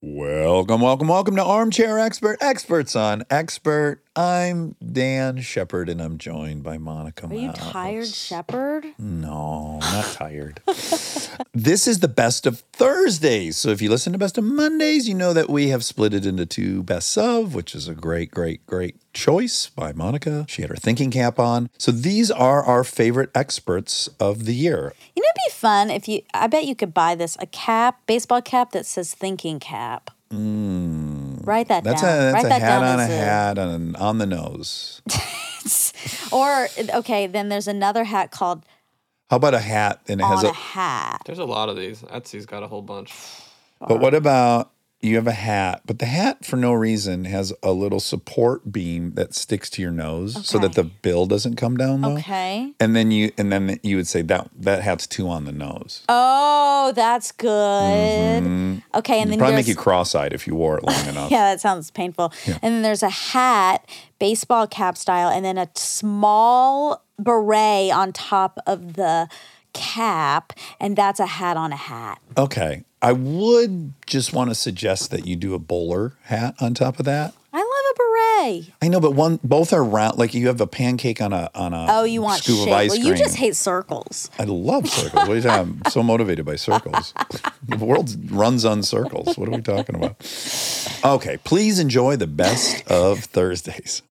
Welcome, welcome, welcome to Armchair Expert, Experts on Expert. I'm Dax Shepard and I'm joined by Monica Are you Mouse. tired, Shepard? No, not tired. this is the best of Thursdays. So if you listen to best of Mondays, you know that we have split it into two best of, which is a great, great, great choice by Monica. She had her thinking cap on. So these are our favorite experts of the year. You know, it'd be fun if you. I bet you could buy this a cap, baseball cap that says "thinking cap." Write that Mm. That's down. a that's Write a that hat down on a as hat on, on the nose. Or okay, then there's another hat called How about a hat and it has a a hat. There's a lot of these. Etsy's got a whole bunch. But what about you have a hat, but the hat for no reason has a little support beam that sticks to your nose so that the bill doesn't come down though. Okay. And then you and then you would say that that hat's too on the nose. Oh, that's good. Okay, and It'd then Mm-hmm. probably make you cross-eyed if you wore it long enough. yeah, that sounds painful. And then there's a hat, baseball cap style, and then a small beret on top of the cap, and that's a hat on a hat. Okay. I would just want to suggest that you do a bowler hat on top of that. I love a beret. I know, but one both are round like you have a pancake on a on a Oh, you want scoop shape? of ice Well, cream. you just hate circles. I love circles. What are you talking? I'm so motivated by circles. the world runs on circles. What are we talking about? Okay, please enjoy the best of Thursdays.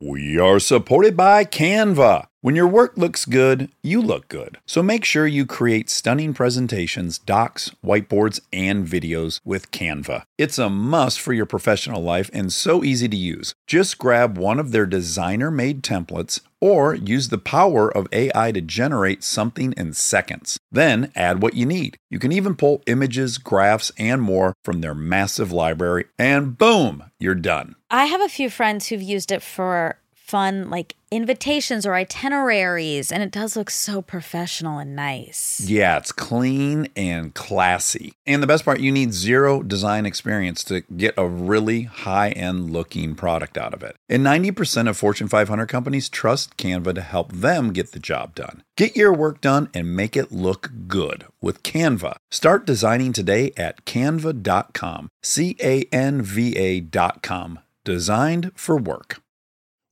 We are supported by Canva. When your work looks good, you look good. So make sure you create stunning presentations, docs, whiteboards, and videos with Canva. It's a must for your professional life and so easy to use. Just grab one of their designer made templates or use the power of AI to generate something in seconds. Then add what you need. You can even pull images, graphs, and more from their massive library, and boom, you're done. I have a few friends who've used it for fun, like invitations or itineraries, and it does look so professional and nice. Yeah, it's clean and classy. And the best part, you need zero design experience to get a really high end looking product out of it. And 90% of Fortune 500 companies trust Canva to help them get the job done. Get your work done and make it look good with Canva. Start designing today at canva.com. C A N V A.com. Designed for work.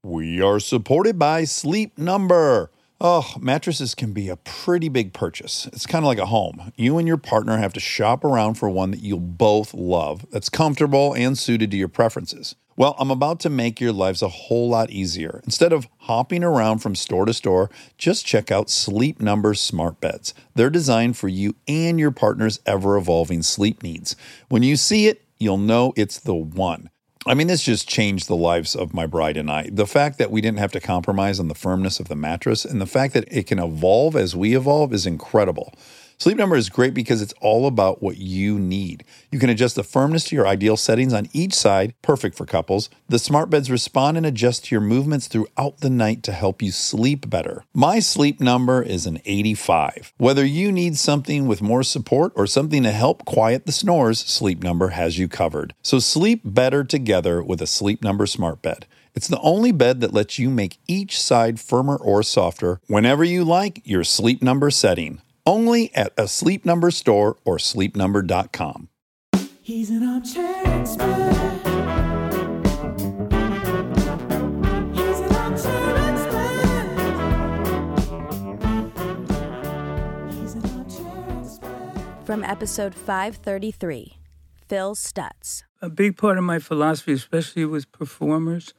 We are supported by Sleep Number. Oh, mattresses can be a pretty big purchase. It's kind of like a home. You and your partner have to shop around for one that you'll both love, that's comfortable and suited to your preferences. Well, I'm about to make your lives a whole lot easier. Instead of hopping around from store to store, just check out Sleep Number's smart beds. They're designed for you and your partner's ever evolving sleep needs. When you see it, you'll know it's the one. I mean, this just changed the lives of my bride and I. The fact that we didn't have to compromise on the firmness of the mattress and the fact that it can evolve as we evolve is incredible. Sleep Number is great because it's all about what you need. You can adjust the firmness to your ideal settings on each side, perfect for couples. The smart beds respond and adjust to your movements throughout the night to help you sleep better. My sleep number is an 85. Whether you need something with more support or something to help quiet the snores, Sleep Number has you covered. So sleep better together with a Sleep Number smart bed. It's the only bed that lets you make each side firmer or softer whenever you like your sleep number setting. Only at a sleep number store or sleepnumber.com. He's an armchair expert. He's an armchair expert. He's an armchair expert. From episode 533, Phil Stutz. a big part of my philosophy, especially with performers,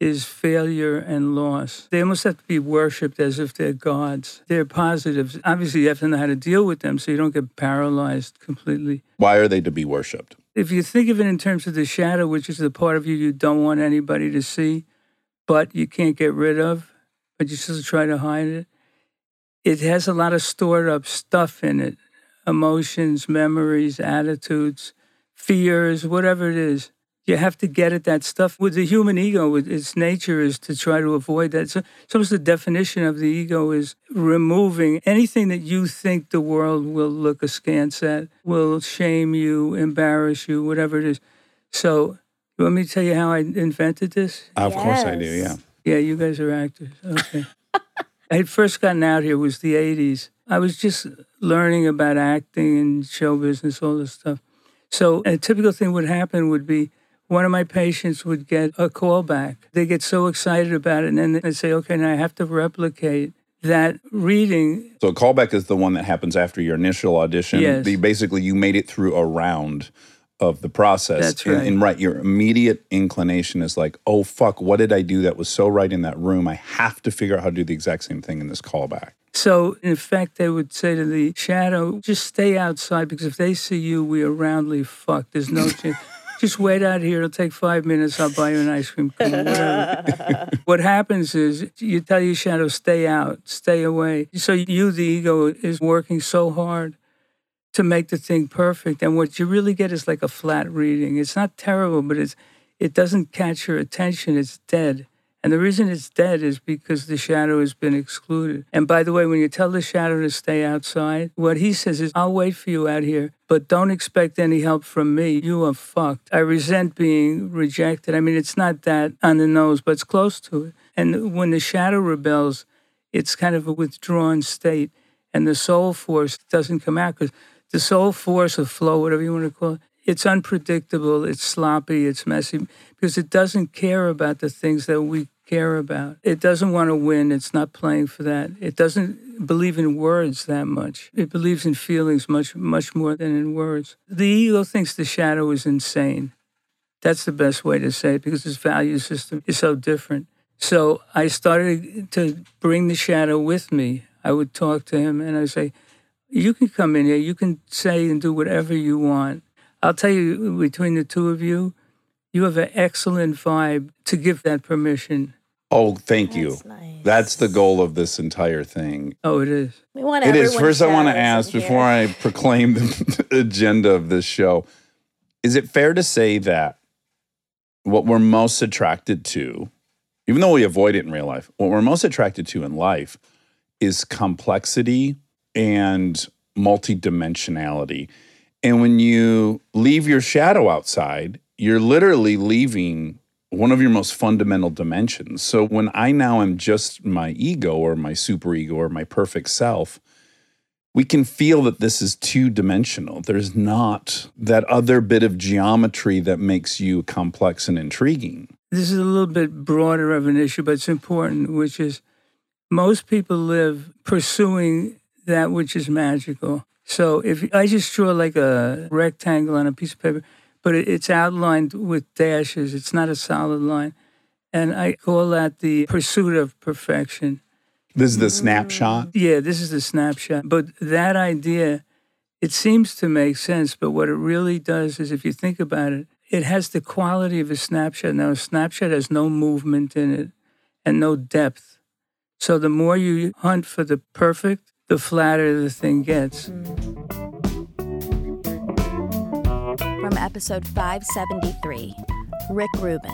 is failure and loss. They almost have to be worshipped as if they're gods. They're positives. Obviously, you have to know how to deal with them so you don't get paralyzed completely. Why are they to be worshiped? If you think of it in terms of the shadow, which is the part of you you don't want anybody to see, but you can't get rid of, but you still try to hide it, it has a lot of stored up stuff in it emotions, memories, attitudes, fears, whatever it is. You have to get at that stuff. With the human ego, with its nature is to try to avoid that. So, so the definition of the ego is removing anything that you think the world will look askance at, will shame you, embarrass you, whatever it is. So, you want me to tell you how I invented this? Of course I do, yeah. Yeah, you guys are actors. Okay. I had first gotten out here was the 80s. I was just learning about acting and show business, all this stuff. So a typical thing would happen would be one of my patients would get a call back. They get so excited about it, and then they say, okay, now I have to replicate that reading. So a callback is the one that happens after your initial audition. Yes. The, basically, you made it through a round of the process. That's And- right. And, right, your immediate inclination is like, oh fuck, what did I do that was so right in that room? I have to figure out how to do the exact same thing in this callback. So, in fact, they would say to the shadow, just stay outside because if they see you, we are roundly fucked. There's no chance. Just wait out here. It'll take five minutes. I'll buy you an ice cream cone. Whatever. what happens is you tell your shadow, stay out, stay away. So you, the ego, is working so hard to make the thing perfect. And what you really get is like a flat reading. It's not terrible, but it's it doesn't catch your attention. It's dead. And the reason it's dead is because the shadow has been excluded. And by the way, when you tell the shadow to stay outside, what he says is, I'll wait for you out here, but don't expect any help from me. You are fucked. I resent being rejected. I mean, it's not that on the nose, but it's close to it. And when the shadow rebels, it's kind of a withdrawn state, and the soul force doesn't come out because the soul force or flow, whatever you want to call it, it's unpredictable, it's sloppy, it's messy because it doesn't care about the things that we care about. It doesn't want to win, it's not playing for that. It doesn't believe in words that much. It believes in feelings much much more than in words. The ego thinks the shadow is insane. That's the best way to say it because his value system is so different. So I started to bring the shadow with me. I would talk to him and I say, You can come in here, you can say and do whatever you want. I'll tell you, between the two of you, you have an excellent vibe to give that permission. Oh, thank you. That's nice. That's the goal of this entire thing. Oh, it is. We want It is. First, I want to ask before. I proclaim the agenda of this show is it fair to say that what we're most attracted to, even though we avoid it in real life, what we're most attracted to in life is complexity and multidimensionality. And when you leave your shadow outside, you're literally leaving one of your most fundamental dimensions. So when I now am just my ego or my superego or my perfect self, we can feel that this is two dimensional. There's not that other bit of geometry that makes you complex and intriguing. This is a little bit broader of an issue, but it's important, which is most people live pursuing that which is magical. So if I just draw like a rectangle on a piece of paper, but it's outlined with dashes, it's not a solid line. And I call that the pursuit of perfection. This is the mm. snapshot. Yeah, this is the snapshot. But that idea, it seems to make sense. But what it really does is, if you think about it, it has the quality of a snapshot. Now, a snapshot has no movement in it and no depth. So the more you hunt for the perfect, the flatter the thing gets. From episode 573, Rick Rubin.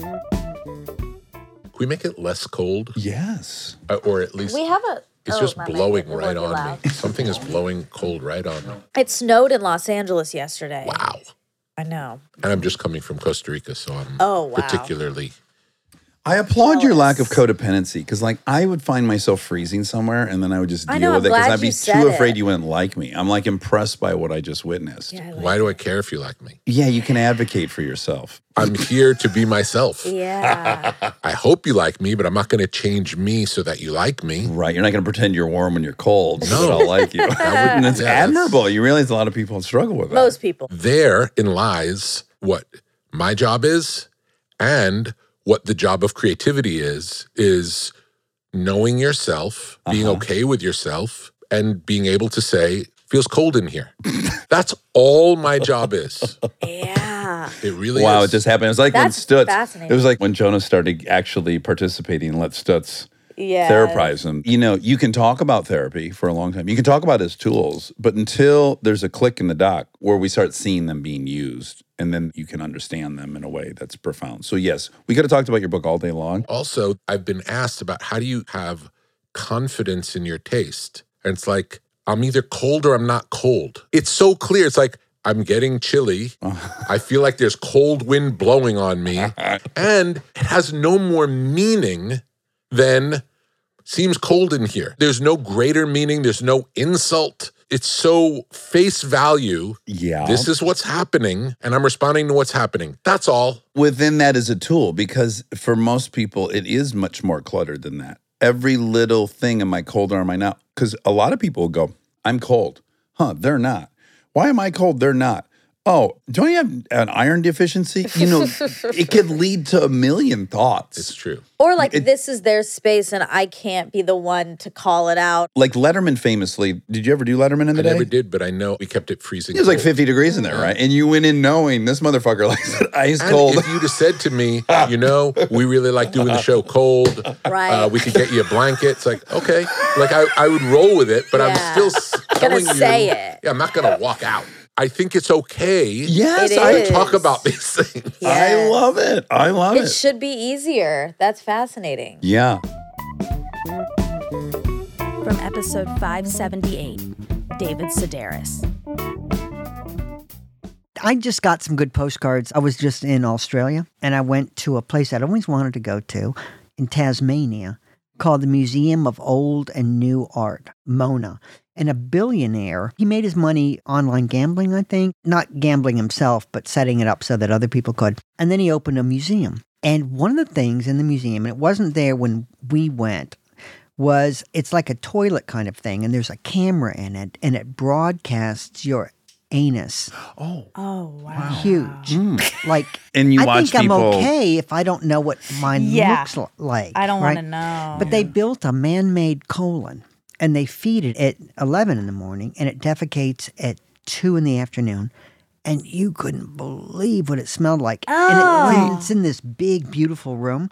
Can we make it less cold, Yes. Uh, or at least We have a. it's oh, just blowing isn't right on loud. me. Something is blowing cold right on me. It snowed in Los Angeles yesterday. Wow. I know. And I'm just coming from Costa Rica, so I'm Oh, wow. particularly. I applaud your lack of codependency because, like, I would find myself freezing somewhere and then I would just deal know, with it because I'd be too said afraid it. you wouldn't like me. I'm like impressed by what I just witnessed. Yeah. I like Why do I care if you like me? Yeah, you can advocate for yourself. I'm here to be myself. Yeah. I hope you like me, but I'm not going to change me so that you like me. Right. You're not going to pretend you're warm when you're cold. So No. that I'll like you. and it's Yeah, that's- admirable. You realize a lot of people struggle with that. Most people. Therein lies what my job is and what the job of creativity is is knowing yourself, being Uh-huh. okay with yourself and being able to say feels cold in here. That's all my job is. Yeah. It really Wow, is. it just happened. It was like That's when Stutz. It was like when Jonah started actually participating and let Stutz Yeah. therapize him. You know, you can talk about therapy for a long time. You can talk about his tools, but until there's a click in the dock where we start seeing them being used, and then you can understand them in a way that's profound. So yes, we could have talked about your book all day long. Also, I've been asked about how do you have confidence in your taste? And it's like, I'm either cold or I'm not cold. It's so clear. It's like, I'm getting chilly. I feel like there's cold wind blowing on me. And it has no more meaning than seems cold in here. There's no greater meaning. There's no insult. It's so face value. Yeah. This is what's happening, and I'm responding to what's happening. That's all. within that is a tool because for most people it is much more cluttered than that. Every little thing am I cold or am I not? Because a lot of people go, I'm cold. Huh, they're not. Why am I cold? They're not. Oh, don't you have an iron deficiency? You know, it could lead to a million thoughts. It's true. Or like It- this is their space and I can't be the one to call it out. like Letterman famously, did you ever do Letterman in the I day? never did, but I know we kept it freezing. It was like 50 degrees in there, right? And you went in knowing this motherfucker likes it ice And cold. if you'd have said to me, you know, we really like doing the show cold, Right. uh, we could get you a blanket. It's like, okay, like I, I would roll with it, but I'm Yeah. still s- Gonna telling say you, it. Yeah, I'm not gonna walk out. I think it's okay yes, It I is. talk about these things. I love it. I love It it. should be easier. That's fascinating. yeah. From episode 578, David Sedaris. I just got some good postcards. I was just in Australia and I went to a place I'd always wanted to go to in Tasmania called the Museum of Old and New Art, Mona. And a billionaire, he made his money online gambling, I think. Not gambling himself, but setting it up so that other people could. And then he opened a museum. And one of the things in the museum, and it wasn't there when we went, was it's like a toilet kind of thing, and there's a camera in it, and it broadcasts your anus Oh. Oh wow. huge. Hmm. Like, And you I watch think people. I'm okay if I don't know what mine Yeah. looks like. I don't want to know. But they built a man-made colon, and they feed it at 11 in the morning, and it defecates at two in the afternoon. And you couldn't believe what it smelled like. And it, Oh. it's in this big, beautiful room.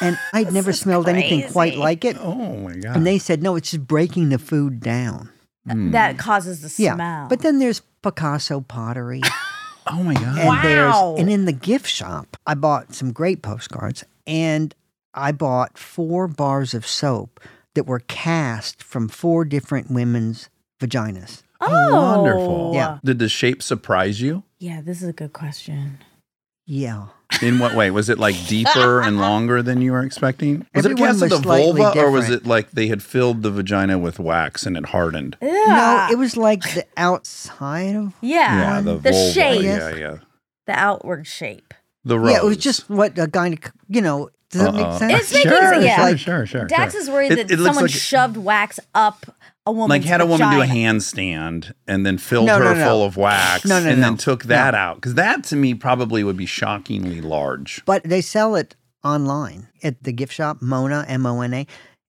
And I'd never smelled anything quite like it. Oh my god. And they said, no, it's just breaking the food down. Hmm. that causes the Yeah. smell. But then there's Picasso pottery. oh my god. And Wow. and in the gift shop, I bought some great postcards and I bought four bars of soap that were cast from four different women's vaginas. oh, wonderful. Oh. Yeah. Did the shape surprise you? Yeah, this is a good question. Yeah. In what way? Was it like deeper and longer than you were expecting? Was Everyone it a cast was of the slightly vulva, or was it like they had filled the vagina with wax and it hardened? No, it was like the outside of yeah, the, the vulva. shape, Yeah, yeah. the outward shape. The rose. Yeah, it was just what a guy you know, does that Uh-uh. make sense? It's making sure, sense, yeah. sure, sure, sure. Dax sure. is worried that it looks someone like- shoved wax up a woman's like had a woman do a vagina. handstand and then filled No, her no, no. full of wax No, no, and no. then took that out because that to me probably would be shockingly large. But they sell it online at the gift shop, Mona, M O N A,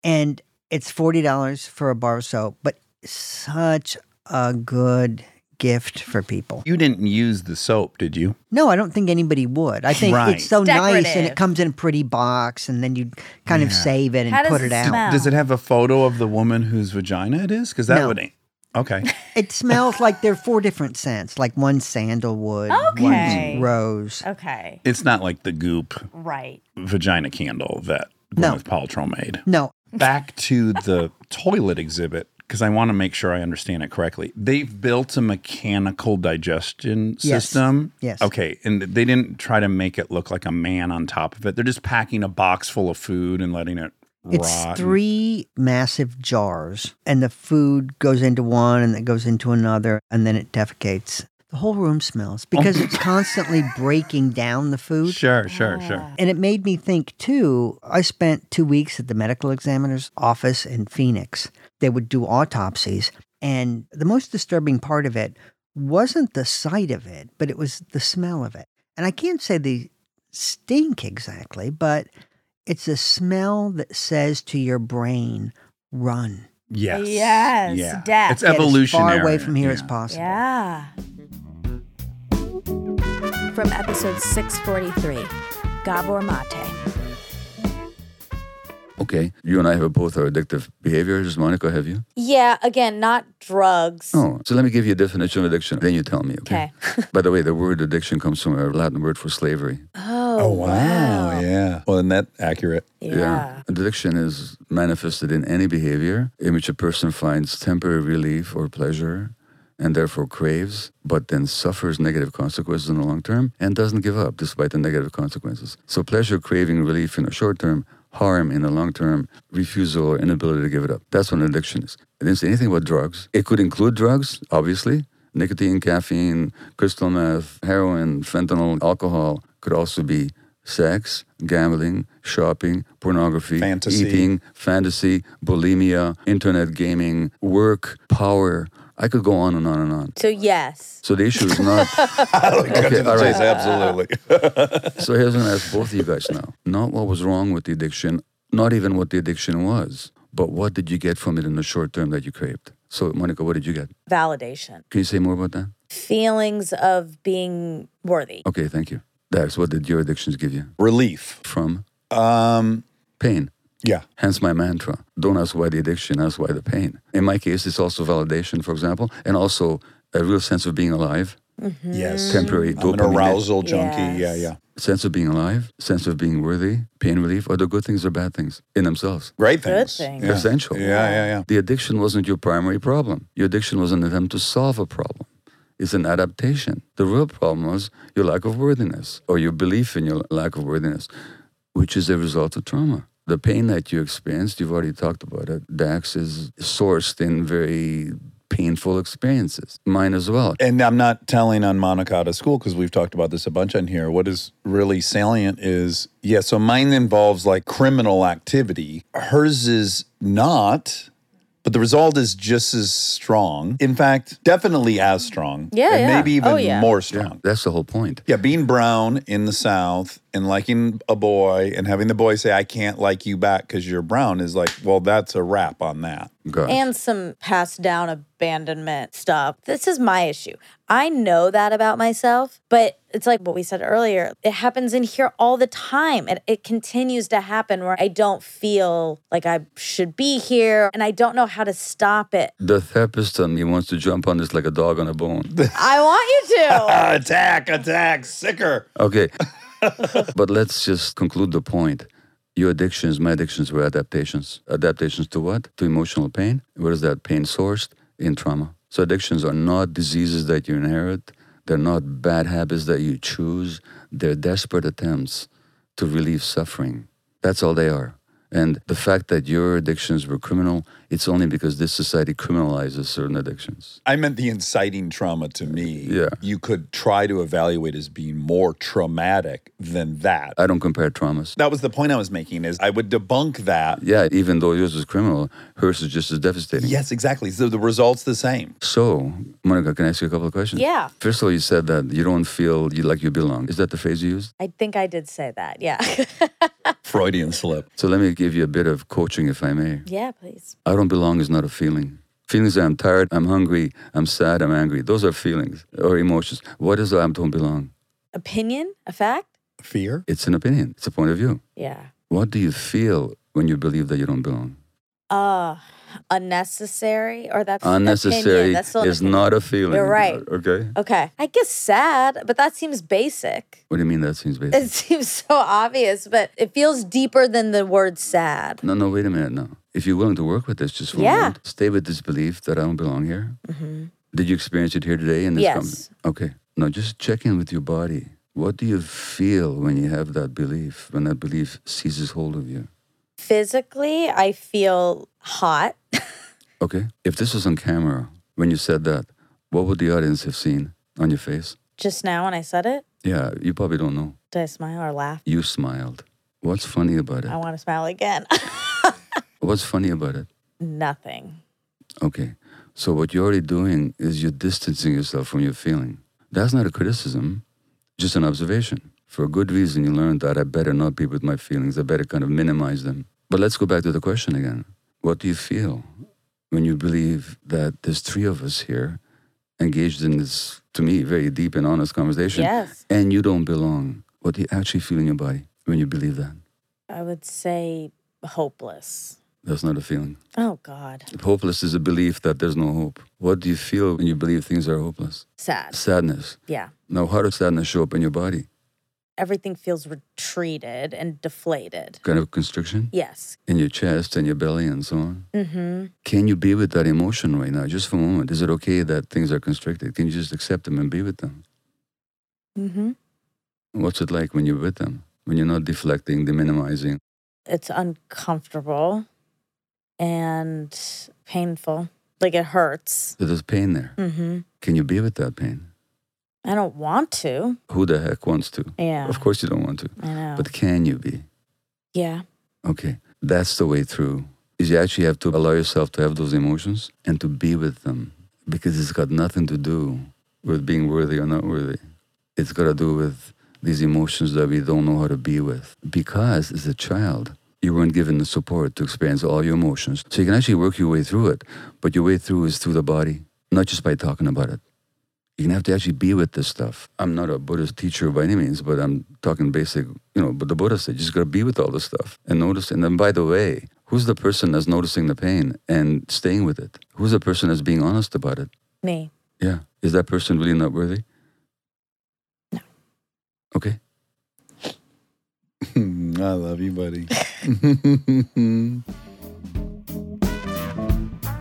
and it's forty dollars for a bar of soap. But such a good gift for people. You didn't use the soap, did you? No, I don't think anybody would. I think Right. it's so nice and Decorative. it comes in a pretty box, and then you kind of save it and How does put it it out. smell? Does it have a photo of the woman whose vagina it is? Because that No. would okay. It smells like there are four different scents, like one sandalwood, Okay. one rose. Okay, It's not like the goop right. vagina candle that No. Gwyneth Paltrow made. No, Back to the toilet exhibit because I want to make sure I understand it correctly. They've built a mechanical digestion Yes. system. Yes. Okay, and they didn't try to make it look like a man on top of it. They're just packing a box full of food and letting it It's rot. three massive jars, and the food goes into one, and it goes into another, and then it defecates. The whole room smells oh. because it's constantly breaking down the food. Sure, sure, sure. Ah. And it made me think too. I spent two weeks at the medical examiner's office in Phoenix. They would do autopsies. And the most disturbing part of it wasn't the sight of it, but it was the smell of it. And I can't say they stink exactly, but it's a smell that says to your brain, run. Yes. Yes, Yeah. death. It's Get evolutionary. As far away from here as possible. Yeah. From episode 643, Gabor Mate. Okay, you and I have both are addictive behaviors. Monica, have you? Yeah, again, not drugs. Oh, so let me give you a definition of addiction. Then you tell me. Okay. Okay. By the way, the word addiction comes from a Latin word for slavery. Oh, Oh wow. Yeah. Well, isn't that accurate? Yeah. Addiction is manifested in any behavior in which a person finds temporary relief or pleasure and therefore craves, but then suffers negative consequences in the long term and doesn't give up despite the negative consequences. So pleasure craving relief in the short term, harm in the long term, refusal or inability to give it up. That's what an addiction is. I didn't say anything about drugs. It could include drugs, obviously. Nicotine, caffeine, crystal meth, heroin, fentanyl, alcohol. Could also be sex, gambling, shopping, pornography, Fantasy. eating, fantasy, bulimia, internet gaming, work, power. I could go on and on and on. So yes. So the issue is not. Okay, all right. absolutely. So here's what I ask both of you guys now. Not what was wrong with the addiction, not even what the addiction was, but what did you get from it in the short term that you craved? So, Monica, what did you get? Validation. Can you say more about that? Feelings of being worthy. Okay, thank you. Dax, what did your addictions give you? Relief. From Um, pain. Yeah. Hence my mantra. Don't ask why the addiction, ask why the pain. In my case, it's also validation, for example, and also a real sense of being alive, mm-hmm. Yes. temporary I'm an arousal junkie. Yeah, Yes. yeah. Sense of being alive, sense of being worthy, pain relief. Are the good things or bad things in themselves? Great Good things. things. Yeah. Essential. Yeah, yeah, yeah. The addiction wasn't your primary problem. Your addiction was an attempt to solve a problem. It's an adaptation. The real problem was your lack of worthiness or your belief in your lack of worthiness, which is a result of trauma. The pain that you experienced, you've already talked about it. Dax is sourced in very painful experiences. Mine as well. And I'm not telling on Monica of school because we've talked about this a bunch on here. What is really salient is, yeah, so mine involves like criminal activity. Hers is not, but the result is just as strong. In fact, definitely as strong. Yeah, And yeah. maybe oh, even Oh, yeah. more Yeah, strong. that's the whole point. Yeah, being brown in the South and liking a boy and having the boy say, I can't like you back because you're brown is like, well, that's a wrap on that. Gosh. and some passed down abandonment stuff. This is my issue. I know that about myself, but it's like what we said earlier. It happens in here all the time. And it continues to happen where I don't feel like I should be here and I don't know how to stop it. the therapist on me wants to jump on this like a dog on a bone. I want you to. attack, attack, sicker. Okay. but let's just conclude the point. Your addictions, my addictions were adaptations. Adaptations to what? To emotional pain. Where is that pain sourced? In trauma. So addictions are not diseases that you inherit. They're not bad habits that you choose. They're desperate attempts to relieve suffering. That's all they are. And the fact that your addictions were criminal, it's only because this society criminalizes certain addictions. I meant the inciting trauma to me. Yeah. You could try to evaluate as being more traumatic than that. I don't compare traumas. that was the point I was making is I would debunk that. Yeah, even though yours was criminal, hers is just as devastating. Yes, exactly. So the result's the same. So, Monica, can I ask you a couple of questions? Yeah. First of all, you said that you don't feel you like you belong. Is that the phrase you used? I think I did say that. Yeah. Freudian slip. So let me give you a bit of coaching, if I may. yeah, please. I don't belong is not a feeling. Feelings are I'm tired, I'm hungry, I'm sad, I'm angry. Those are feelings or emotions. What is I don't belong? Opinion? A fact? Fear? It's an opinion. It's a point of view. Yeah. What do you feel when you believe that you don't belong? Uh, unnecessary or that's Unnecessary. That's still an is opinion. not a feeling. You're right. Okay. Okay. I guess sad, but that seems basic. What do you mean that seems basic? It seems so obvious, but it feels deeper than the word sad. No, no, wait a minute. No. If you're willing to work with this, just for Yeah. a moment, stay with this belief that I don't belong here. Mm-hmm. Did you experience it here today in this Yes. company? Okay. No, just check in with your body. What do you feel when you have that belief, when that belief seizes hold of you? Physically, I feel hot. Okay. If this was on camera, when you said that, what would the audience have seen on your face? Just now when I said it, Yeah, you probably don't know. did I smile or laugh? You smiled. What's funny about it? I want to smile again. What's funny about it? Nothing. Okay. So what you're already doing is you're distancing yourself from your feeling. That's not a criticism, just an observation. For a good reason, you learned that I better not be with my feelings. I better kind of minimize them. But let's go back to the question again. What do you feel when you believe that there's three of us here engaged in this, to me, very deep and honest conversation, Yes. and you don't belong? What do you actually feel in your body when you believe that? I would say hopeless. That's not a feeling. Oh, God. Hopeless is a belief that there's no hope. What do you feel when you believe things are hopeless? Sad. Sadness. Yeah. Now, how does sadness show up in your body? Everything feels retreated and deflated. Kind of constriction Yes. in your chest and your belly and so on. Mm-hmm. Can you be with that emotion right now, just for a moment? Is it okay that things are constricted? Can you just accept them and be with them? Mm-hmm. What's it like when you're with them? When you're not deflecting, deminimizing? It's uncomfortable and painful. Like it hurts. So there's pain there. hmm Can you be with that pain? I don't want to. Who the heck wants to? Yeah. Of course you don't want to. I know. But can you be? yeah. Okay. That's the way through. Is you actually have to allow yourself to have those emotions and to be with them. Because it's got nothing to do with being worthy or not worthy. It's got to do with these emotions that we don't know how to be with. Because as a child, you weren't given the support to experience all your emotions. So you can actually work your way through it. But your way through is through the body, not just by talking about it. You're gonna have to actually be with this stuff. I'm not a Buddhist teacher by any means, but I'm talking basic, you know, but the Buddha said you just gotta be with all this stuff and notice. And then by the way, who's the person that's noticing the pain and staying with it? Who's the person that's being honest about it? Me. Yeah. Is that person really not worthy? No. Okay. I love you, buddy.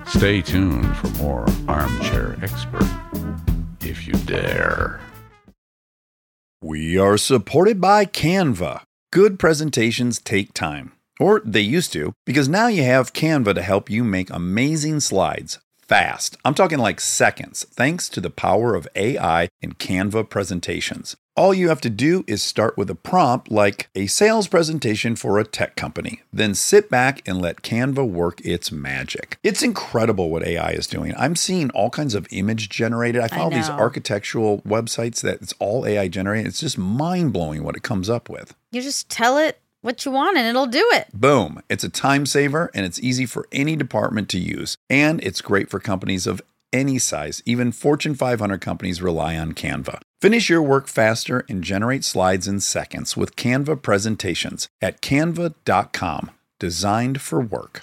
Stay tuned for more Armchair Expert, if you dare. We are supported by Canva. Good presentations take time, or they used to, because now you have Canva to help you make amazing slides fast. I'm talking like seconds, thanks to the power of AI in Canva presentations. All you have to do is start with a prompt like a sales presentation for a tech company, then sit back and let Canva work its magic. It's incredible what AI is doing. I'm seeing all kinds of image generated. I follow these architectural websites that it's all AI generated. It's just mind blowing what it comes up with. You just tell it what you want and it'll do it. Boom. It's a time saver and it's easy for any department to use. And it's great for companies of any size. Even Fortune 500 companies rely on Canva. Finish your work faster and generate slides in seconds with Canva presentations at canva.com. Designed for work.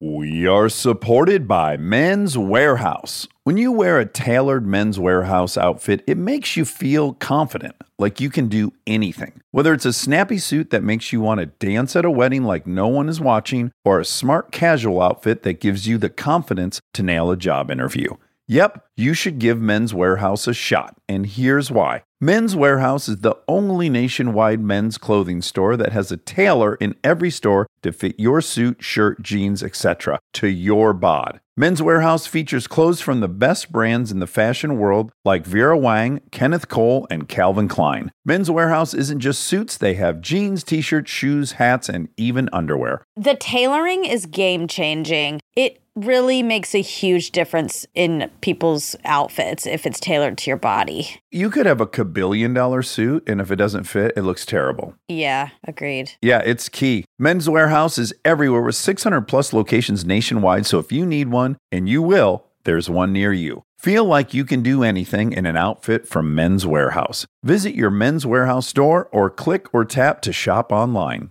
We are supported by Men's Wearhouse. When you wear a tailored Men's Wearhouse outfit, it makes you feel confident, like you can do anything. Whether it's a snappy suit that makes you want to dance at a wedding like no one is watching, or a smart casual outfit that gives you the confidence to nail a job interview. Yep, you should give Men's Wearhouse a shot, and here's why. Men's Wearhouse is the only nationwide men's clothing store that has a tailor in every store to fit your suit, shirt, jeans, etc. to your bod. Men's Wearhouse features clothes from the best brands in the fashion world like Vera Wang, Kenneth Cole, and Calvin Klein. Men's Wearhouse isn't just suits, they have jeans, t-shirts, shoes, hats, and even underwear. The tailoring is game changing. It really makes a huge difference in people's outfits if it's tailored to your body. You could have a kabillion dollar suit, and if it doesn't fit, it looks terrible. Yeah, agreed. Yeah, it's key. Men's Wearhouse is everywhere with 600 plus locations nationwide. So if you need one, and you will, there's one near you. Feel like you can do anything in an outfit from Men's Wearhouse. Visit your Men's Wearhouse store or click or tap to shop online.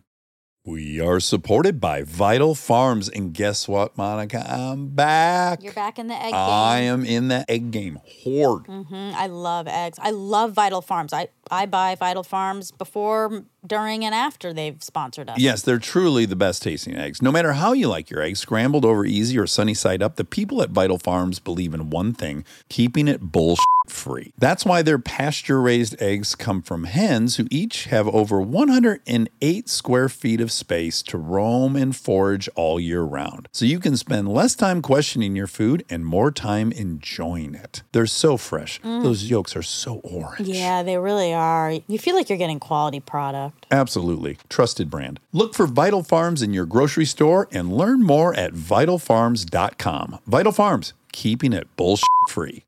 We are supported by Vital Farms. And guess what, Monica? I'm back. You're back in the egg game. I am in the egg game. Horde. hmm I love eggs. I love Vital Farms. I, I buy Vital Farms before, during, and after they've sponsored us. Yes, they're truly the best tasting eggs. No matter how you like your eggs, scrambled over easy or sunny side up, the people at Vital Farms believe in one thing keeping it bullshit free. That's why their pasture raised eggs come from hens who each have over 108 square feet of space to roam and forage all year round. So you can spend less time questioning your food and more time enjoying it. They're so fresh. Mm. Those yolks are so orange. Yeah, they really are. You feel like you're getting quality product. Absolutely. Trusted brand. Look for Vital Farms in your grocery store and learn more at vitalfarms.com. Vital Farms, keeping it bullshit free.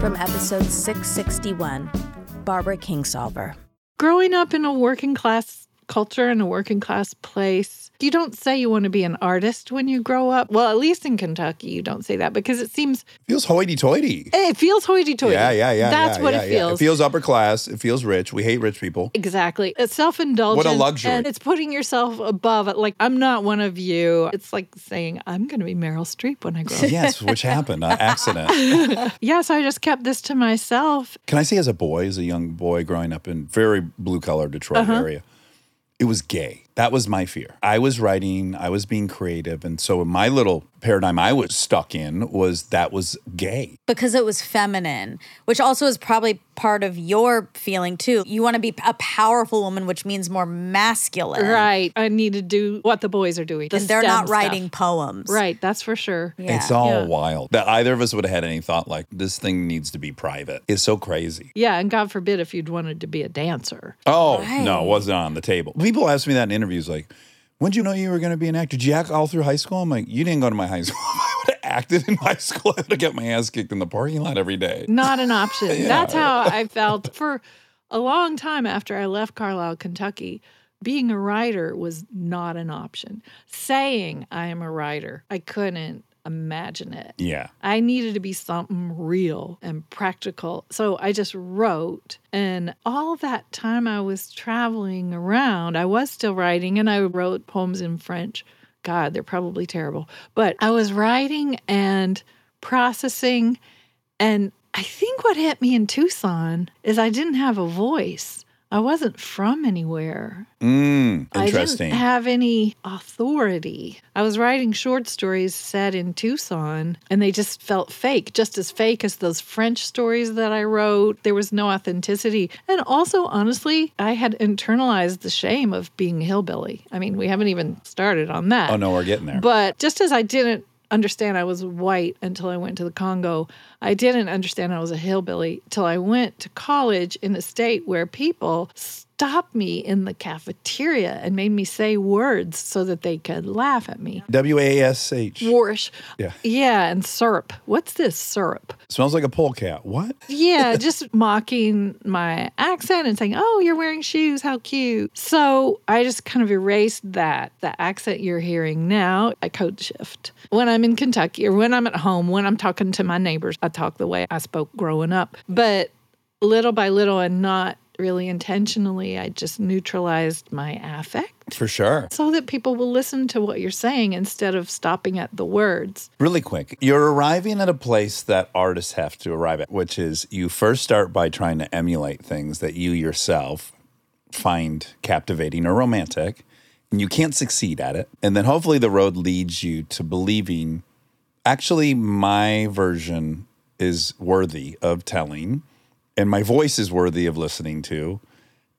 From episode 661, Barbara Kingsolver. growing up in a working class culture and a working class place, you don't say you want to be an artist when you grow up. Well, at least in Kentucky, you don't say that because it seems Feels hoity toity. it feels hoity-toity. Yeah, yeah, yeah. That's yeah, what yeah, it yeah. feels. It feels upper class. It feels rich. We hate rich people. Exactly. It's self-indulgent. What a luxury. And it's putting yourself above it. Like, I'm not one of you. It's like saying, I'm going to be Meryl Streep when I grow up. yes, which happened. Uh, accident. yeah, so I just kept this to myself. Can I say, as a boy, as a young boy growing up in very blue collar Detroit Uh-huh. area, it was gay. That was my fear. I was writing, I was being creative. And so my little paradigm I was stuck in was that was gay. because it was feminine, which also is probably part of your feeling too. You want to be a powerful woman, which means more masculine. Right. I need to do what the boys are doing. the And they're STEM not stuff. writing poems. Right. That's for sure. Yeah. It's all Yeah. wild. That either of us would have had any thought like this thing needs to be private. It's so crazy. Yeah. And God forbid if you'd wanted to be a dancer. Oh, Right. no, it wasn't on the table. People ask me that in interviews like, when did you know you were going to be an actor? Did you act all through high school? I'm like, you didn't go to my high school. I would have acted in high school, I would have got my ass kicked in the parking lot every day. Not an option. That's how I felt for a long time after I left Carlisle, Kentucky. Being a writer was not an option. Saying I am a writer, I couldn't imagine it. Yeah. I needed to be something real and practical. So I just wrote. And all that time I was traveling around, I was still writing and I wrote poems in French. God, they're probably terrible. But I was writing and processing. And I think what hit me in Tucson is I didn't have a voice. I wasn't from anywhere. Mm, I didn't have any authority. I was writing short stories set in Tucson, and they just felt fake, just as fake as those French stories that I wrote. There was no authenticity. And also, honestly, I had internalized the shame of being hillbilly. I mean, we haven't even started on that. oh, no, we're getting there. But just as I didn't understand I was white until I went to the Congo, I didn't understand I was a hillbilly till I went to college in a state where people stopped me in the cafeteria and made me say words so that they could laugh at me. W A S H. Warish. Yeah. Yeah, and syrup. What's this syrup? Smells like a polecat. What? Yeah, just mocking my accent and saying, "Oh, you're wearing shoes. How cute." So I just kind of erased that. The accent you're hearing now, I code shift. When I'm in Kentucky or when I'm at home, when I'm talking to my neighbors, I talk the way I spoke growing up. But little by little and not really intentionally, I just neutralized my affect For sure. so that people will listen to what you're saying instead of stopping at the words. Really quick, you're arriving at a place that artists have to arrive at, which is you first start by trying to emulate things that you yourself find captivating or romantic, and you can't succeed at it. And then hopefully the road leads you to believing actually, my version is worthy of telling, and my voice is worthy of listening to.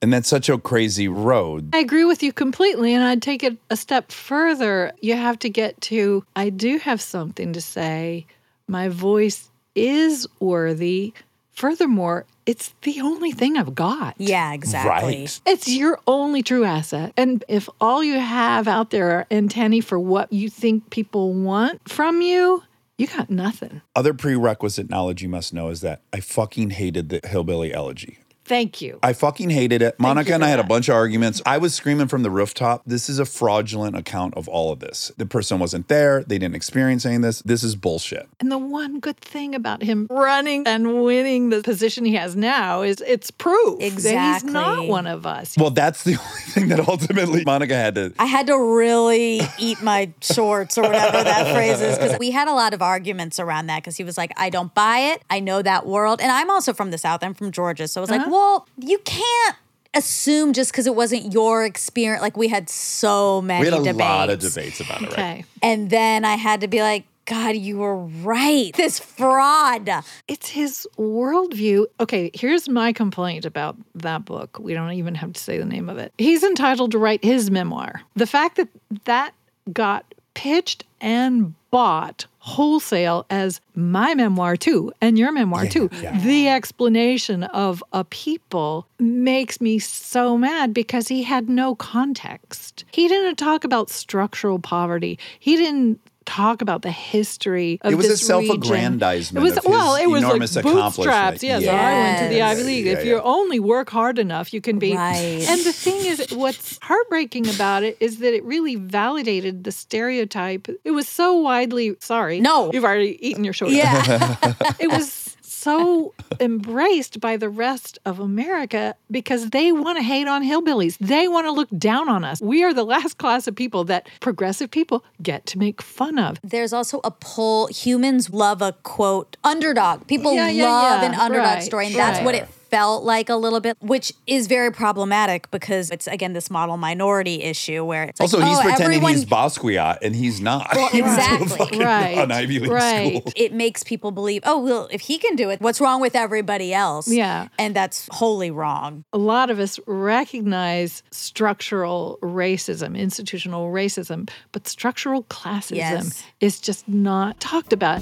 And that's such a crazy road. I agree with you completely. And I'd take it a step further. You have to get to, I do have something to say. My voice is worthy. Furthermore, it's the only thing I've got. Yeah, exactly. Right. It's your only true asset. And if all you have out there are antennae for what you think people want from you, you got nothing. Other prerequisite knowledge you must know is that I fucking hated the hillbilly elegy. Thank you. I fucking hated it. Monica and I for had a bunch of arguments. I was screaming from the rooftop, this is a fraudulent account of all of this. The person wasn't there. They didn't experience any of this. This is bullshit. And the one good thing about him running and winning the position he has now is it's proof that he's not one of us. Well, that's the only thing that ultimately Monica had to. I had to really eat my shorts or whatever that phrase is because we had a lot of arguments around that because he was like, I don't buy it. I know that world. And I'm also from the South. I'm from Georgia. So I was like, uh-huh. well, you can't assume just because it wasn't your experience. Like we had so many We had a debates. lot of debates about it, right? Okay. And then I had to be like, God, you were right. This fraud. It's his worldview. Okay, here's my complaint about that book. We don't even have to say the name of it. He's entitled to write his memoir. The fact that that got pitched and bought wholesale as my memoir too and your memoir too. the explanation of a people makes me so mad because he had no context. He didn't talk about structural poverty. He didn't talk about the history of It was a this region. self-aggrandizement It was of well, his it was enormous like accomplishment. bootstraps. Yes, I went to the Ivy League. Yeah, if you only work hard enough, you can be. Right. And the thing is, what's heartbreaking about it is that it really validated the stereotype. It was so widely. Sorry, No. you've already eaten your shorts. Yeah. it was so embraced by the rest of America because they want to hate on hillbillies. They want to look down on us. We are the last class of people that progressive people get to make fun of. There's also a pull. Humans love a quote underdog. People Yeah, yeah, love yeah. an underdog Right, story, and that's right. what it felt like a little bit, which is very problematic because it's again this model minority issue where it's Also, like, he's oh, pretending everyone- he's Basquiat and he's not. Well, He went to a exactly. Right, non-Ivy League right. school. it makes people believe, oh, well, if he can do it, what's wrong with everybody else? Yeah. And that's wholly wrong. a lot of us recognize structural racism, institutional racism, but structural classism Yes. is just not talked about.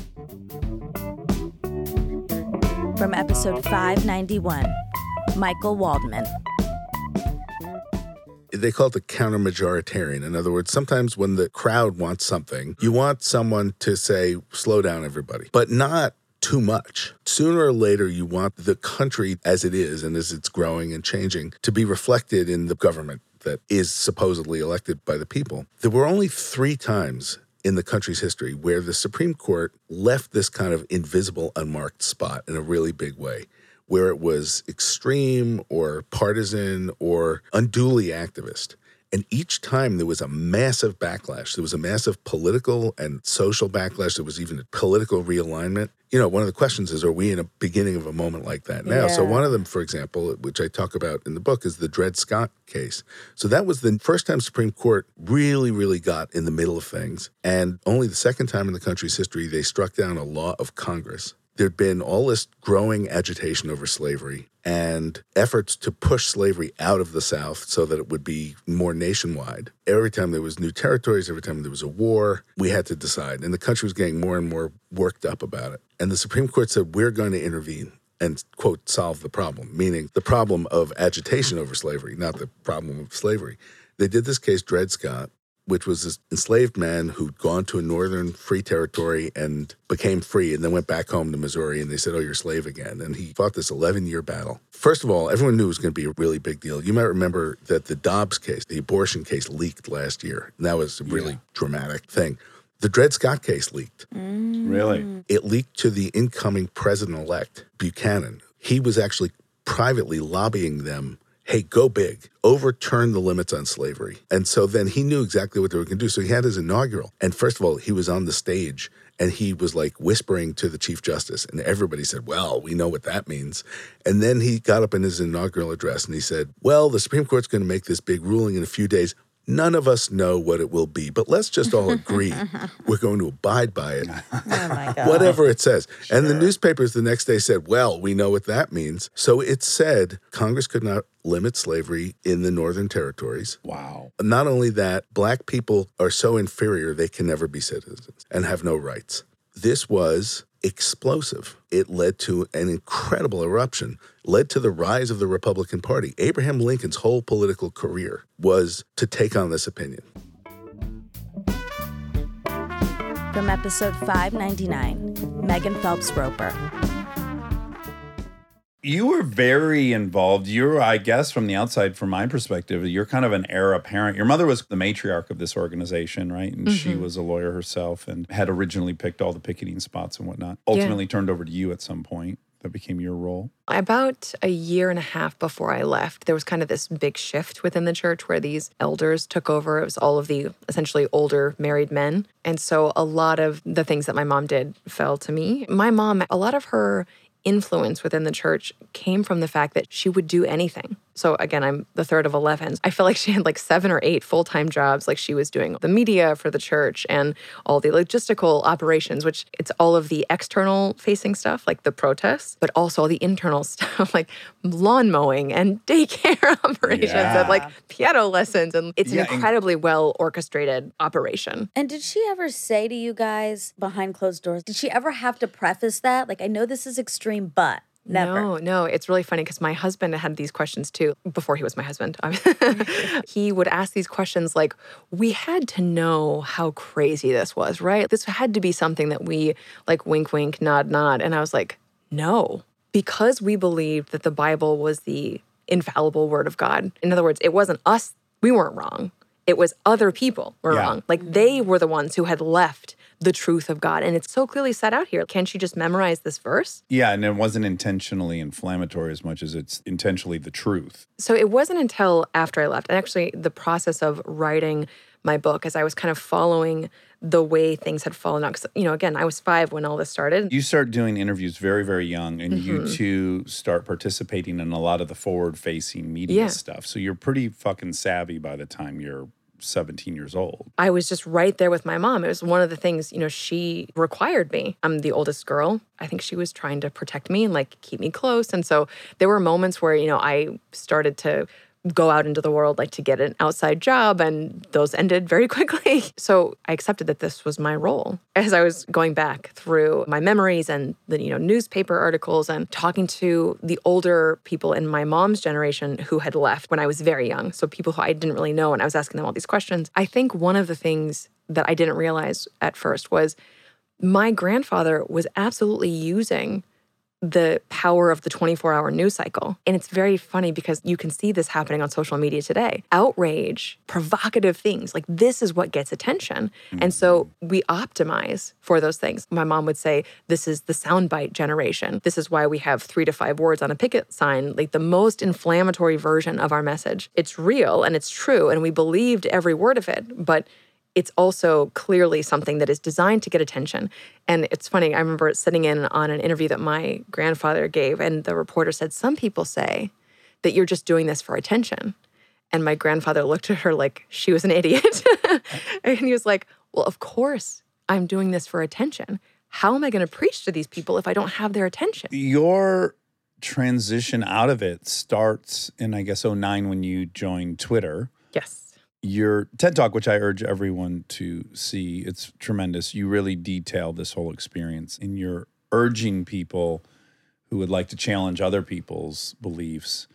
From episode 591, Michael Waldman. They call it the counter majoritarian. In other words, sometimes when the crowd wants something, you want someone to say, slow down, everybody, but not too much. Sooner or later, you want the country as it is and as it's growing and changing to be reflected in the government that is supposedly elected by the people. There were only three times in the country's history where the Supreme Court left this kind of invisible, unmarked spot in a really big way where it was extreme or partisan or unduly activist. And each time there was a massive backlash. There was a massive political and social backlash. There was even a political realignment. You know, one of the questions is are we in a beginning of a moment like that now? So, one of them, for example, which I talk about in the book, is the Dred Scott case. So, that was the first time Supreme Court really, really got in the middle of things. And only the second time in the country's history they struck down a law of Congress there'd been all this growing agitation over slavery and efforts to push slavery out of the South so that it would be more nationwide. Every time there was new territories, every time there was a war, we had to decide. And the country was getting more and more worked up about it. And the Supreme Court said, we're going to intervene and, quote, solve the problem, meaning the problem of agitation over slavery, not the problem of slavery. They did this case, Dred Scott, which was this enslaved man who'd gone to a northern free territory and became free and then went back home to Missouri and they said, Oh, you're a slave again. And he fought this 11 year battle. First of all, everyone knew it was going to be a really big deal. You might remember that the Dobbs case, the abortion case, leaked last year. And that was a really dramatic thing. The Dred Scott case leaked. Mm. Really? It leaked to the incoming president elect, Buchanan. He was actually privately lobbying them hey, go big, overturn the limits on slavery. And so then he knew exactly what they were going to do. So he had his inaugural. And first of all, he was on the stage and he was like whispering to the Chief Justice. And everybody said, well, we know what that means. And then he got up in his inaugural address and he said, well, the Supreme Court's going to make this big ruling in a few days. None of us know what it will be, but let's just all agree we're going to abide by it oh whatever it says. And the newspapers the next day said, well, we know what that means. So it said Congress could not limit slavery in the Northern Territories. Wow. Not only that, black people are so inferior they can never be citizens and have no rights. This was explosive. It led to an incredible eruption, led to the rise of the Republican Party. Abraham Lincoln's whole political career was to take on this opinion. From episode 599, Megan Phelps Roper. You were very involved. You're, I guess, from the outside, from my perspective, you're kind of an heir apparent. Your mother was the matriarch of this organization, right? And she Mhm. was a lawyer herself and had originally picked all the picketing spots and whatnot. Ultimately turned over to you at some point. That became your role. About a year and a half before I left, there was kind of this big shift within the church where these elders took over. It was all of the essentially older married men. And so a lot of the things that my mom did fell to me. My mom, a lot of her influence within the church came from the fact that she would do anything. So again, I'm the third of 11. I feel like she had like seven or eight full-time jobs. Like she was doing the media for the church and all the logistical operations, which it's all of the external facing stuff, like the protests, but also all the internal stuff, like lawn mowing and daycare operations and like piano lessons. And it's Yeah, an and- incredibly well orchestrated operation. And did she ever say to you guys behind closed doors, did she ever have to preface that? Like, I know this is extreme, but never. No, no, it's really funny because my husband had these questions too before he was my husband. he would ask these questions like, "We had to know how crazy this was, right? This had to be something that we like, wink, wink, nod, nod." And I was like, "No," because we believed that the Bible was the infallible Word of God. In other words, it wasn't us; we weren't wrong. It was other people were Yeah. wrong. Like they were the ones who had left the truth of God, and it's so clearly set out here. Can't you just memorize this verse? Yeah, and it wasn't intentionally inflammatory as much as it's intentionally the truth. So it wasn't until after I left, and actually the process of writing my book, as I was kind of following the way things had fallen out. Because, you know, again, I was five when all this started. You start doing interviews very, very young, and you Mhm. two start participating in a lot of the forward facing media Yeah. stuff. So you're pretty fucking savvy by the time you're 17 years old. I was just right there with my mom. It was one of the things, you know, she required me. I'm the oldest girl. I think she was trying to protect me and like keep me close. And so there were moments where, you know, I started to go out into the world like to get an outside job and those ended very quickly. So I accepted that this was my role. As I was going back through my memories and the you know newspaper articles and talking to the older people in my mom's generation who had left when I was very young. So people who I didn't really know and I was asking them all these questions. I think one of the things that I didn't realize at first was my grandfather was absolutely using the power of the 24 hour news cycle. And it's very funny because you can see this happening on social media today. Outrage, provocative things, like this is what gets attention. And so mm-hmm. we optimize for those things. My mom would say, This is the soundbite generation. This is why we have three to five words on a picket sign, like the most inflammatory version of our message. It's real and it's true, and we believed every word of it. But it's also clearly something that is designed to get attention. And it's funny, I remember sitting in on an interview that my grandfather gave, and the reporter said, Some people say that you're just doing this for attention. And my grandfather looked at her like she was an idiot. and he was like, Well, of course I'm doing this for attention. How am I going to preach to these people if I don't have their attention? Your transition out of it starts in, I guess, 09 when you joined Twitter. Yes. Your TED Talk, which I urge everyone to see, it's tremendous. You really detail this whole experience and you're urging people who would like to challenge other people's beliefs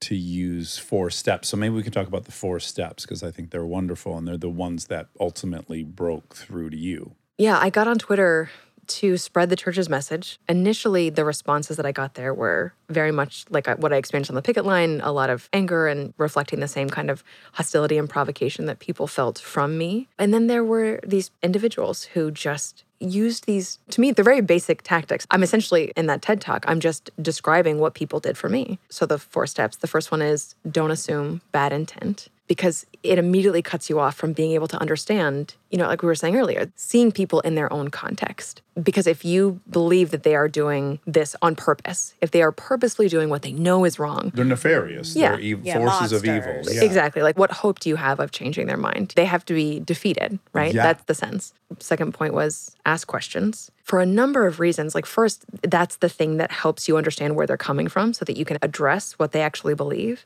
to use four steps. So maybe we can talk about the four steps because I think they're wonderful and they're the ones that ultimately broke through to you. Yeah, I got on Twitter to spread the church's message. Initially, the responses that I got there were very much like uh, what I experienced on the picket line a lot of anger and reflecting the same kind of hostility and provocation that people felt from me. And then there were these individuals who just used these, to me, they're very basic tactics. I'm essentially in that TED talk, I'm just describing what people did for me. So the four steps the first one is don't assume bad intent because it immediately cuts you off from being able to understand, you know, like we were saying earlier, seeing people in their own context. Because if you believe that they are doing this on purpose, if they are purposely doing what they know is wrong, They're nefarious. Yeah. They're ev- Yeah, forces of evil. Yeah. Exactly. Like, what hope do you have of changing their mind? They have to be defeated, right? Yeah. That's the sense. Second point was ask questions for a number of reasons. Like, first, that's the thing that helps you understand where they're coming from so that you can address what they actually believe.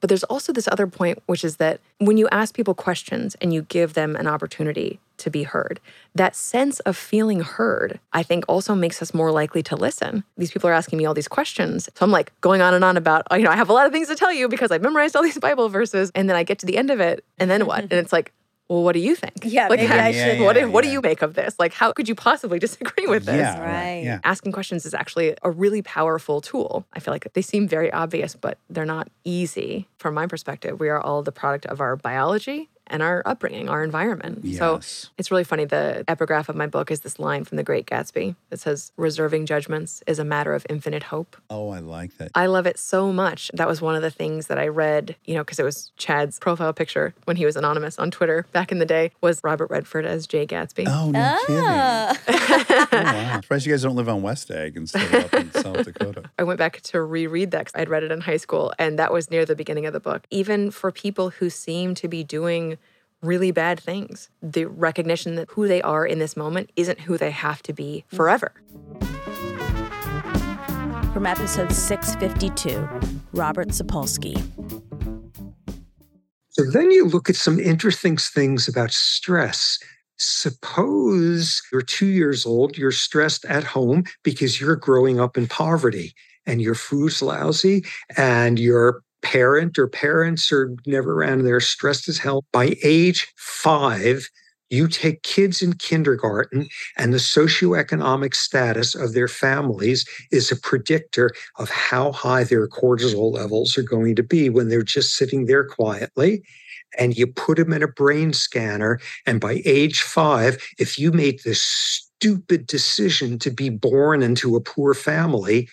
But there's also this other point, which is that when you ask people questions and you give them an opportunity to be heard, that sense of feeling heard, I think also makes us more likely to listen. These people are asking me all these questions. So I'm like going on and on about, oh, you know, I have a lot of things to tell you because I've memorized all these Bible verses. And then I get to the end of it, and then what? and it's like, well, what do you think? Yeah, like, maybe how- I Yeah, what, yeah, do- what do you make of this? Like, how could you possibly disagree with this? Yeah, right, yeah. Asking questions is actually a really powerful tool. I feel like they seem very obvious, but they're not easy. From my perspective, we are all the product of our biology and our upbringing, our environment. So it's really funny. The epigraph of my book is this line from The Great Gatsby that says, Reserving judgments is a matter of infinite hope. Oh, I like that. I love it so much. That was one of the things that I read, you know, because it was Chad's profile picture when he was anonymous on Twitter back in the day was Robert Redford as Jay Gatsby. Oh, no kidding. Ah. Oh, wow. Surprised you guys don't live on West Egg instead of up in South Dakota. I went back to reread that 'cause I'd read it in high school, and that was near the beginning of the book. Even for people who seem to be doing really bad things, the recognition that who they are in this moment isn't who they have to be forever. From episode 652, Robert Sapolsky. So then you look at some interesting things about stress. Suppose you're two years old, you're stressed at home because you're growing up in poverty and your food's lousy and your parent or parents are never around and they're stressed as hell. By age five, you take kids in kindergarten and the socioeconomic status of their families is a predictor of how high their cortisol levels are going to be when they're just sitting there quietly and you put them in a brain scanner. And by age five, if you made this stupid decision to be born into a poor family,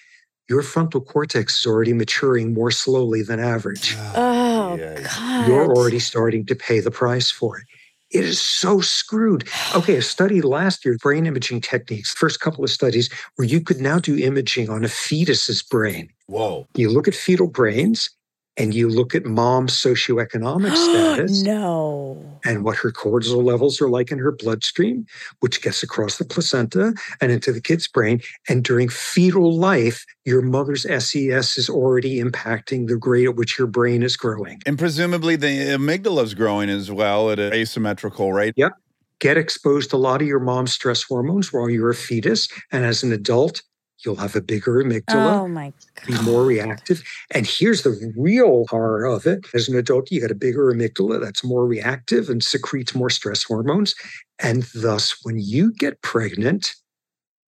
your frontal cortex is already maturing more slowly than average. Oh, God. You're already starting to pay the price for it. It is so screwed. Okay, a study last year, brain imaging techniques, first couple of studies where you could now do imaging on a fetus's brain. Whoa. You look at fetal brains and you look at mom's socioeconomic status no. and what her cortisol levels are like in her bloodstream, which gets across the placenta and into the kid's brain. And during fetal life, your mother's SES is already impacting the rate at which your brain is growing. And presumably the amygdala is growing as well at an asymmetrical rate. Yep. Get exposed to a lot of your mom's stress hormones while you're a fetus. And as an adult, you'll have a bigger amygdala. Oh my be more reactive. And here's the real horror of it. As an adult, you got a bigger amygdala that's more reactive and secretes more stress hormones. And thus, when you get pregnant,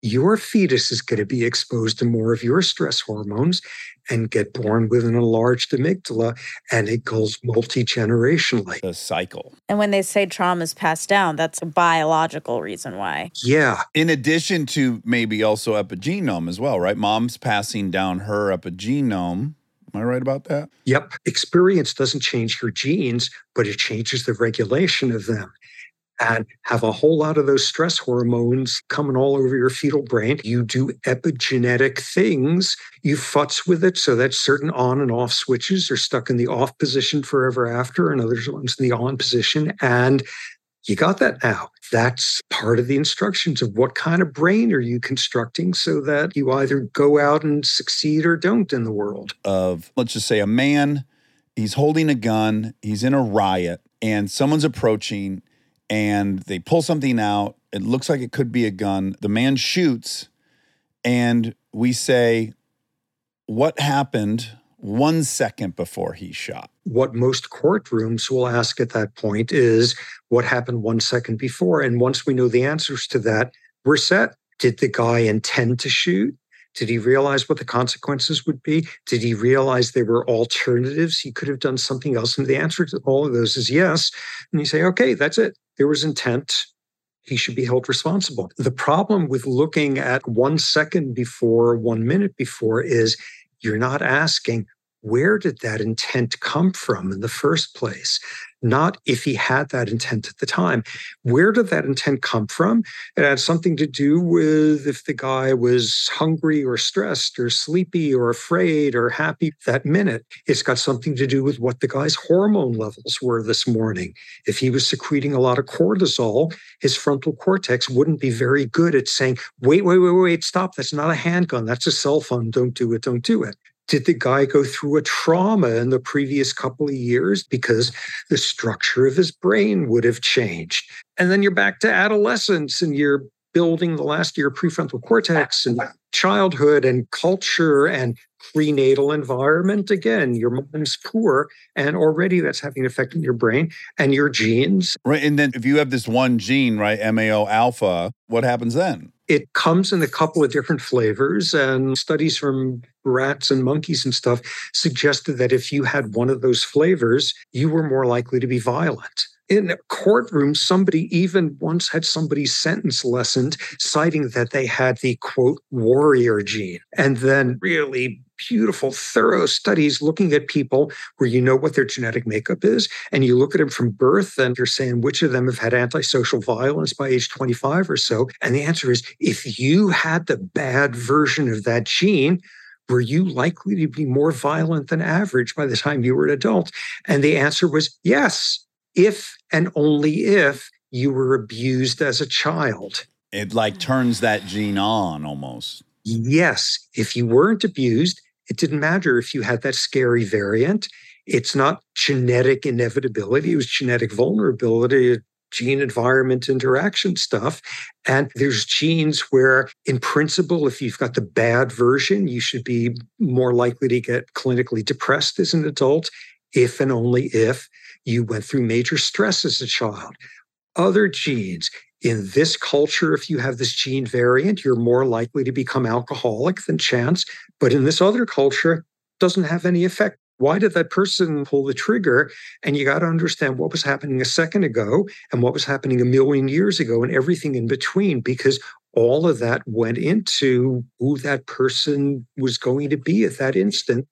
your fetus is going to be exposed to more of your stress hormones and get born with an enlarged amygdala, and it goes multi generationally. The cycle. And when they say trauma is passed down, that's a biological reason why. Yeah. In addition to maybe also epigenome as well, right? Mom's passing down her epigenome. Am I right about that? Yep. Experience doesn't change your genes, but it changes the regulation of them. And have a whole lot of those stress hormones coming all over your fetal brain. You do epigenetic things. You futz with it so that certain on and off switches are stuck in the off position forever after, and other ones in the on position. And you got that now. That's part of the instructions of what kind of brain are you constructing so that you either go out and succeed or don't in the world. Of, let's just say, a man, he's holding a gun, he's in a riot, and someone's approaching and they pull something out. It looks like it could be a gun. The man shoots, and we say, What happened one second before he shot? What most courtrooms will ask at that point is what happened one second before. And once we know the answers to that, we're set. Did the guy intend to shoot? Did he realize what the consequences would be? Did he realize there were alternatives? He could have done something else. And the answer to all of those is yes. And you say, okay, that's it. There was intent. He should be held responsible. The problem with looking at one second before, one minute before is you're not asking, where did that intent come from in the first place? Not if he had that intent at the time. Where did that intent come from? It had something to do with if the guy was hungry or stressed or sleepy or afraid or happy that minute. It's got something to do with what the guy's hormone levels were this morning. If he was secreting a lot of cortisol, his frontal cortex wouldn't be very good at saying, wait, wait, wait, wait, stop. That's not a handgun. That's a cell phone. Don't do it. Don't do it. Did the guy go through a trauma in the previous couple of years because the structure of his brain would have changed? And then you're back to adolescence and you're building the last year prefrontal cortex and childhood and culture and prenatal environment. Again, your mom's poor, and already that's having an effect on your brain and your genes. Right. And then if you have this one gene, right, MAO alpha, what happens then? It comes in a couple of different flavors, and studies from rats and monkeys and stuff suggested that if you had one of those flavors, you were more likely to be violent. In a courtroom, somebody even once had somebody's sentence lessened, citing that they had the quote warrior gene. And then really beautiful, thorough studies looking at people where you know what their genetic makeup is, and you look at them from birth and you're saying which of them have had antisocial violence by age 25 or so. And the answer is if you had the bad version of that gene, were you likely to be more violent than average by the time you were an adult? And the answer was yes, if and only if you were abused as a child. It like turns that gene on almost. Yes, if you weren't abused, it didn't matter if you had that scary variant. It's not genetic inevitability, it was genetic vulnerability, gene environment interaction stuff. And there's genes where, in principle, if you've got the bad version, you should be more likely to get clinically depressed as an adult, if and only if you went through major stress as a child. Other genes, in this culture, if you have this gene variant, you're more likely to become alcoholic than chance. But in this other culture, doesn't have any effect. Why did that person pull the trigger? And you got to understand what was happening a second ago and what was happening a million years ago and everything in between, because all of that went into who that person was going to be at that instant.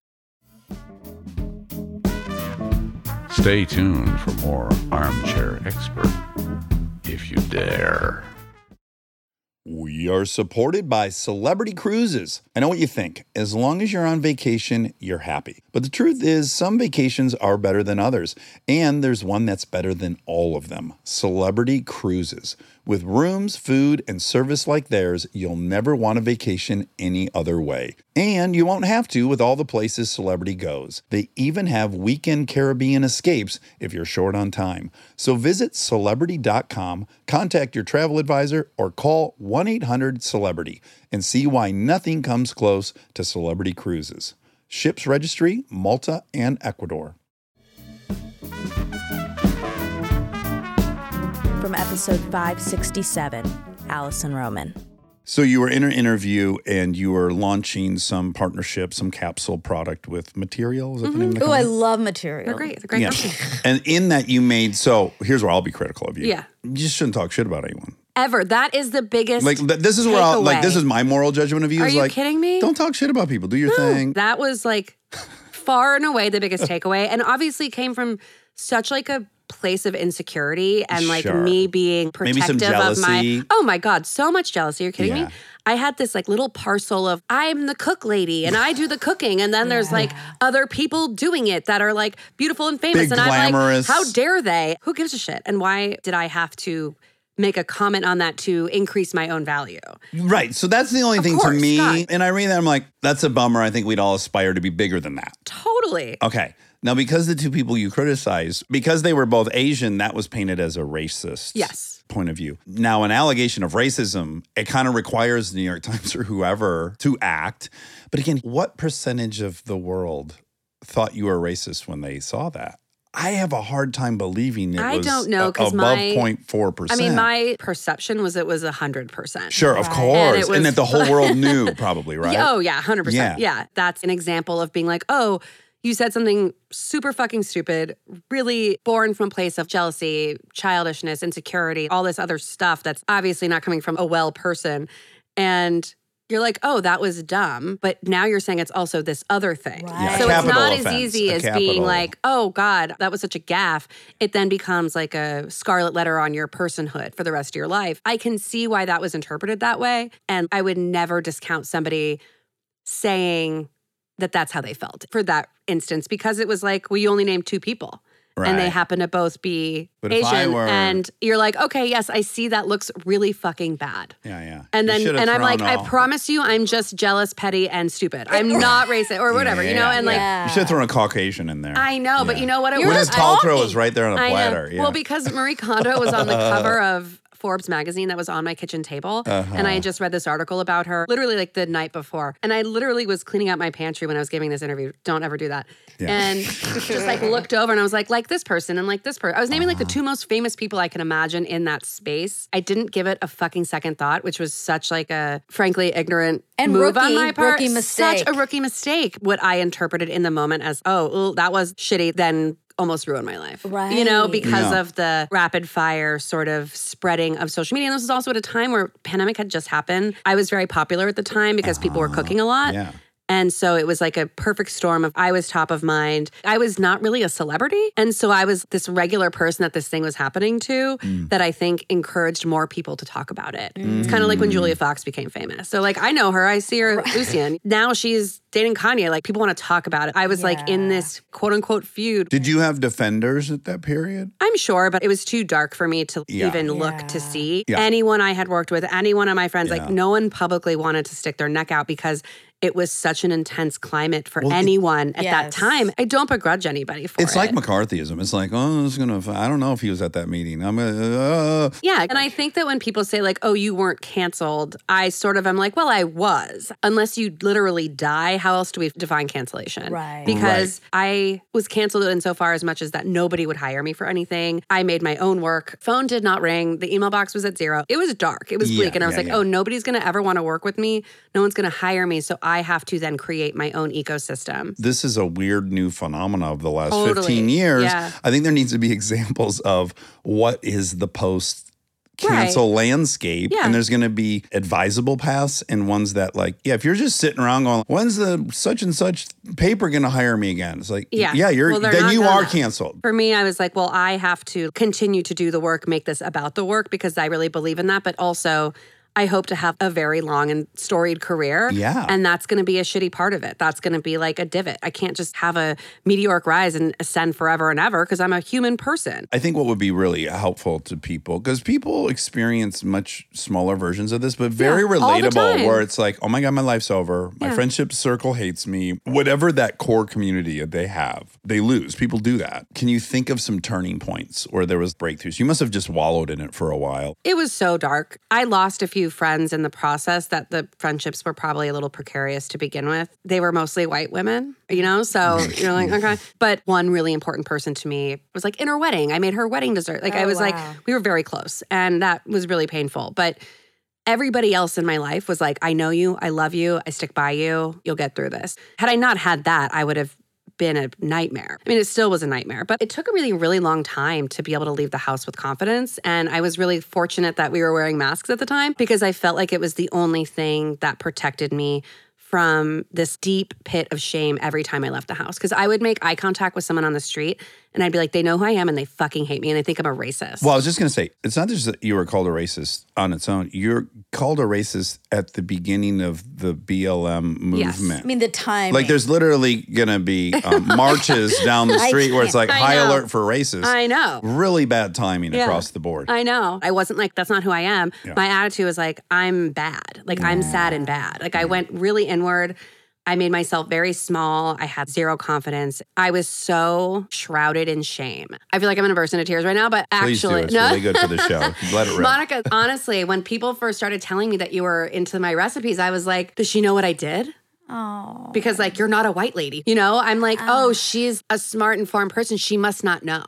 Stay tuned for more Armchair Expert. If you dare. We are supported by Celebrity Cruises. I know what you think. As long as you're on vacation, you're happy. But the truth is, some vacations are better than others. And there's one that's better than all of them Celebrity Cruises. With rooms, food, and service like theirs, you'll never want a vacation any other way. And you won't have to with all the places Celebrity goes. They even have weekend Caribbean escapes if you're short on time. So visit celebrity.com, contact your travel advisor, or call 1 800 Celebrity and see why nothing comes close to Celebrity Cruises. Ships registry, Malta and Ecuador. From episode 567, Alison Roman. So you were in an interview and you were launching some partnership, some capsule product with Material. Is that the mm-hmm. name of the Oh, I love material. They're great. They're great. yeah. company. and in that you made so here's where I'll be critical of you. Yeah. You just shouldn't talk shit about anyone. Ever. That is the biggest. Like th- this is where I'll, like this is my moral judgment of you. Are is you like, kidding me? Don't talk shit about people. Do your thing. That was like far and away the biggest takeaway, and obviously came from such like a place of insecurity and like Sure. me being Maybe some protective of my. Oh my god, so much jealousy. You're kidding Yeah. me? I had this like little parcel of I'm the cook lady and I do the cooking, and then there's like other people doing it that are like beautiful and famous, Big, and I'm like, how dare they? Who gives a shit? And why did I have to? Make a comment on that to increase my own value. Right. So that's the only Of thing course, to me. God. And I read that I'm like, that's a bummer. I think we'd all aspire to be bigger than that. Totally. Okay. Now, because the two people you criticized, because they were both Asian, that was painted as a racist Yes. point of view. Now, an allegation of racism, it kind of requires the New York Times or whoever to act. But again, what percentage of the world thought you were racist when they saw that? I have a hard time believing it I was don't know a- because above my 0.4%. I mean, my perception was it was hundred percent. Sure, of And course. And, was- that the whole world knew, probably, right? Oh yeah, hundred percent. Yeah. Yeah, that's an example of being like, oh, you said something super fucking stupid, really born from a place of jealousy, childishness, insecurity, all this other stuff that's obviously not coming from a well person, and. You're like, oh, that was dumb. But now you're saying it's also this other thing. Yeah, a so it's not offense, as easy as capital- being like, oh, God, that was such a gaffe. It then becomes like a scarlet letter on your personhood for the rest of your life. I can see why that was interpreted that way. And I would never discount somebody saying that that's how they felt for that instance because it was like, well, you only named two people. And they happen to both be But Asian. were- And you're like, okay, yes, I see that looks really fucking bad. Yeah, yeah. And then, and I'm like, thrown I promise you, I'm just jealous, petty, and stupid. I'm not racist or whatever, you know? And like, you should have thrown a Caucasian in there. I know, but you know what? It Gwyneth was Paltrow was right there on a I know. platter. Yeah. Well, because Marie Kondo was on the cover of Forbes magazine that was on my kitchen table. Uh-huh. And I had just read this article about her literally like the night before. And I literally was cleaning out my pantry when I was giving this interview. Don't ever do that. Yeah. And just like looked over and I was like, like this person and like this person. I was naming like Uh-huh. the two most famous people I can imagine in that space. I didn't give it a fucking second thought, which was such like a frankly ignorant And move on my part. rookie mistake. Such a rookie mistake. What I interpreted in the moment as, oh, ooh, that was shitty, then almost ruined my life. Right. You know, because Yeah. of the rapid fire sort of spreading of social media. And this was also at a time where pandemic had just happened. I was very popular at the time because people were cooking a lot. yeah. And so it was like a perfect storm of I was top of mind. I was not really a celebrity. And so I was this regular person that this thing was happening to Mm. that I think encouraged more people to talk about it. It's kind of like when Mm. Julia Fox became famous. So like I know her, I see her at Lucien. Now she's dating Kanye. Like people want to talk about it. I was like in this quote unquote feud. Did you have defenders at that period? I'm sure, but it was too dark for me to Yeah. even look to see. Yeah. Anyone I had worked with, any one of my friends, Yeah. like no one publicly wanted to stick their neck out because it was such an intense climate for Well, it- anyone at that time. I don't begrudge anybody for It's it. It's like McCarthyism. It's like, oh, it's gonna. I don't know if he was at that meeting. I'm. Uh, Yeah. And I think that when people say, like, oh, you weren't canceled, I sort of am like, well, I was. Unless you literally die, how else do we define cancellation? Right. Because I was canceled insofar as much as that nobody would hire me for anything. I made my own work. Phone did not ring. The email box was at zero. It was dark. It was bleak. Yeah, and I was yeah, like, yeah. oh, nobody's going to ever want to work with me. No one's going to hire me. So I have to then create my own ecosystem. this is a weird new phenomena of the last Totally. 15 years. Yeah. I think there needs to be examples of what is the post cancel landscape Yeah. and there's going to be advisable paths and ones that like yeah if you're just sitting around going when's the such and such paper going to hire me again it's like Yeah. yeah you're Well, then you are canceled For me, I was like, well, I have to continue to do the work, make this about the work because I really believe in that. But also, I hope to have a very long and storied career. Yeah. And that's going to be a shitty part of it. That's going to be like a divot. I can't just have a meteoric rise and ascend forever and ever because I'm a human person. I think what would be really helpful to people, because people experience much smaller versions of this, but very Yeah, relatable, where it's like, oh my God, my life's over. My Yeah. friendship circle hates me. Whatever that core community that they have, they lose. People do that. Can you think of some turning points where there was breakthroughs? You must have just wallowed in it for a while. It was so dark. I lost a few friends in the process that the friendships were probably a little precarious to begin with. They were mostly white women, you know? So you're like, okay. But one really important person to me was like in her wedding. I made her wedding dessert. Like I Oh, was like, we were very close. And that was really painful. But everybody else in my life was like, I know you, I love you, I stick by you, you'll get through this. Had I not had that, I would have been a nightmare. I mean, it still was a nightmare, but it took a really, really long time to be able to leave the house with confidence. And I was really fortunate that we were wearing masks at the time because I felt like it was the only thing that protected me from this deep pit of shame every time I left the house. Because I would make eye contact with someone on the street and I'd be like, they know who I am and they fucking hate me and they think I'm a racist. Well, I was just going to say, it's not just that you were called a racist on its own. You're called a racist at the beginning of the BLM Yes. movement. I mean, the time. Like, there's literally going to be um, marches down the street where it's like can't. high know. alert for racist. I know. Really bad timing Yeah. across the board. I know. I wasn't like, that's not who I am. Yeah. My attitude was like, I'm bad. Like, I'm sad and bad. Like, I went really inward. I made myself very small. I had zero confidence. I was so shrouded in shame. I feel like I'm going to burst into tears right now, but Please actually, do. It's really good for the show. Let it rip. Monica, honestly, when people first started telling me that you were into my recipes, I was like, does she know what I did? Oh. Because, like, you're not a white lady. You know, I'm like, ah. oh, she's a smart, informed person. She must not know.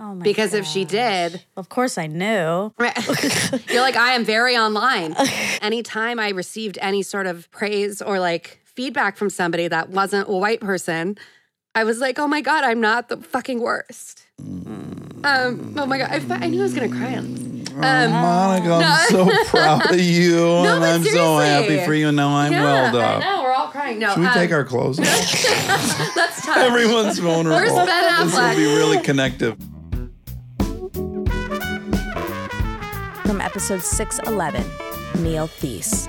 Oh my Because if she did, Of course I knew. You're like, I am very online. Anytime I received any sort of praise or like feedback from somebody that wasn't a white person, I was like, oh my God, I'm not the fucking worst. Um, oh my God, I, fe- I knew I was going to cry. Um, Monica, I'm no. so proud of you, No, and but I'm so happy for you. And now I'm yeah, welled I up. know, we're all crying. No, Should we um, take our clothes off? Let's touch. Everyone's vulnerable. Where's Ben This will be really connective. From episode 611, Neil Theise.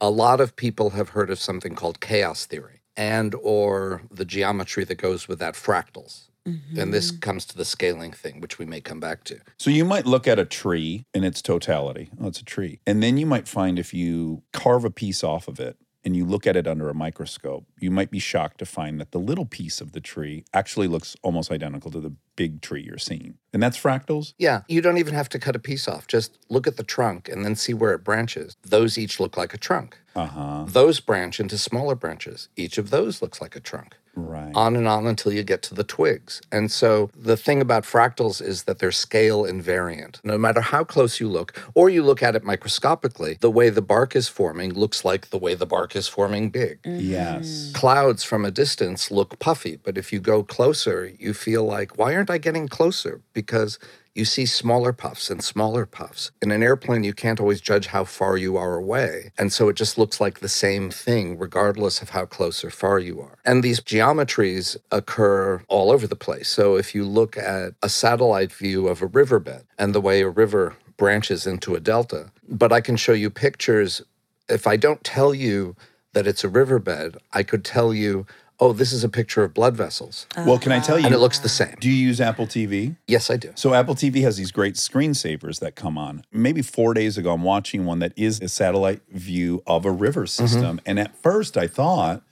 A lot of people have heard of something called chaos theory and or the geometry that goes with that fractals and this mm-hmm. comes to the scaling thing which we may come back to So you might look at a tree in its totality. Oh, it's a tree. And then you might find if you carve a piece off of it and you look at it under a microscope, you might be shocked to find that the little piece of the tree actually looks almost identical to the big tree you're seeing. And that's fractals? yeah you don't even have to cut a piece off. Just look at the trunk and then see where it branches. Those each look like a trunk. Uh-huh. Those branch into smaller branches. Each of those looks like a trunk right on and on until you get to the twigs. And so the thing about fractals is that they're scale invariant. No matter how close you look, or you look at it microscopically, the way the bark is forming looks like the way the bark is forming big. Yes. Mm-hmm. Clouds from a distance look puffy, but if you go closer, you feel like, why aren't I getting closer? Because you see smaller puffs and smaller puffs. In an airplane, you can't always judge how far you are away. And so it just looks like the same thing, regardless of how close or far you are. And these geometries occur all over the place. So if you look at a satellite view of a riverbed and the way a river branches into a delta, but I can show you pictures. If I don't tell you that it's a riverbed, I could tell you, oh, this is a picture of blood vessels. Well, can I tell you? And it looks the same. Do you use Apple TV? Yes, I do. So Apple TV has these great screensavers that come on. Maybe four days ago, I'm watching one that is a satellite view of a river mm-hmm. system. And at first, I thought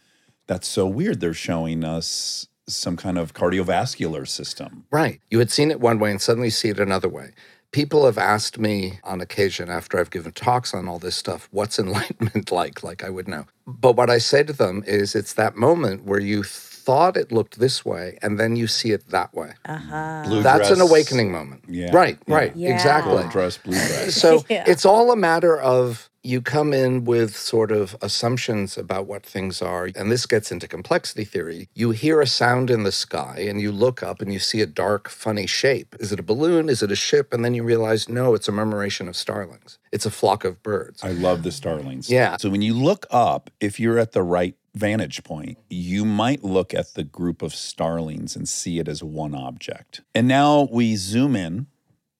that's so weird. They're showing us some kind of cardiovascular system. Right. You had seen it one way and suddenly see it another way. People have asked me on occasion after I've given talks on all this stuff, what's enlightenment like? Like I would know. But what I say to them is it's that moment where you thought it looked this way, and then you see it that way. Uh-huh. Blue That's an awakening moment. Yeah. Right, Yeah. right, Yeah. exactly. Gold dress, blue dress. So Yeah. it's all a matter of you come in with sort of assumptions about what things are. And this gets into complexity theory. You hear a sound in the sky and you look up and you see a dark, funny shape. Is it a balloon? Is it a ship? And then you realize, no, it's a murmuration of starlings. It's a flock of birds. I love the starlings. Yeah. So when you look up, if you're at the right vantage point, you might look at the group of starlings and see it as one object. And now we zoom in,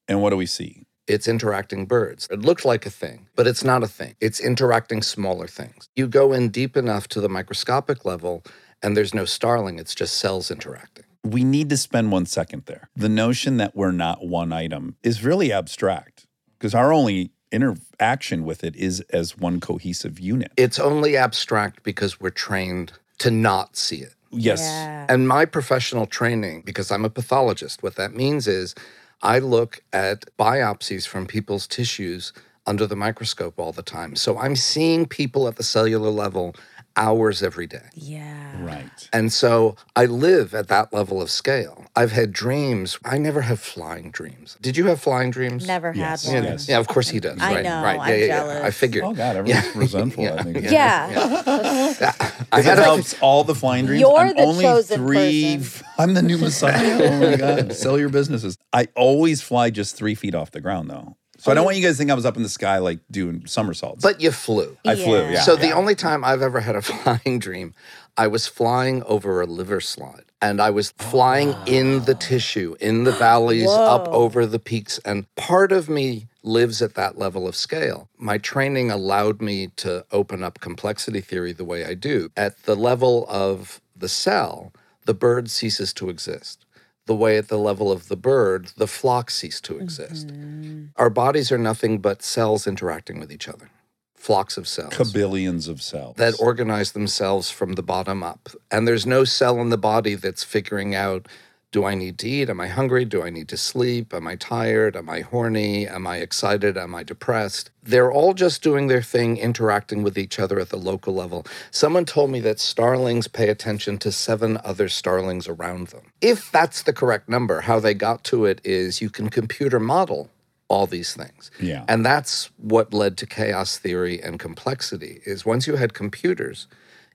and what do we see? It's interacting birds. It looks like a thing, but it's not a thing. It's interacting smaller things. You go in deep enough to the microscopic level, and there's no starling, it's just cells interacting. We need to spend one second there. The notion that we're not one item is really abstract because our only interaction with it is as one cohesive unit. It's only abstract because we're trained to not see it. Yes. And my professional training, because I'm a pathologist, what that means is I look at biopsies from people's tissues under the microscope all the time. So I'm seeing people at the cellular level hours every day. Yeah. Right. And so I live at that level of scale. I've had dreams. I never have flying dreams. Did you have flying dreams? Never Yes. had one. Yeah, yeah, of course he does. I right, know, right. I'm yeah, yeah, yeah. jealous. I figured. Oh God, everyone's resentful. I think. Yeah. I I had that a- helps all the flying dreams. You're I'm the only chosen three. person. I'm the new messiah. oh my god! Sell your businesses. I always fly just three feet off the ground though, so I don't want you guys to think I was up in the sky like doing somersaults. But you flew. I flew. Yeah. so the yeah. only time I've ever had a flying dream, I was flying over a liver slide. And I was flying in the oh. tissue, in the valleys, up Whoa. over the peaks. And part of me lives at that level of scale. My training allowed me to open up complexity theory the way I do. At the level of the cell, the bird ceases to exist. The way at the level of the bird, the flock cease to exist. Mm-hmm. Our bodies are nothing but cells interacting with each other, flocks of cells Cabillions of cells. that organize themselves from the bottom up. And there's no cell in the body that's figuring out do I need to eat? Am I hungry? Do I need to sleep? Am I tired? Am I horny? Am I excited? Am I depressed? They're all just doing their thing, interacting with each other at the local level. Someone told me that starlings pay attention to seven other starlings around them. If that's the correct number, how they got to it is you can computer model all these things. Yeah. And that's what led to chaos theory and complexity is once you had computers,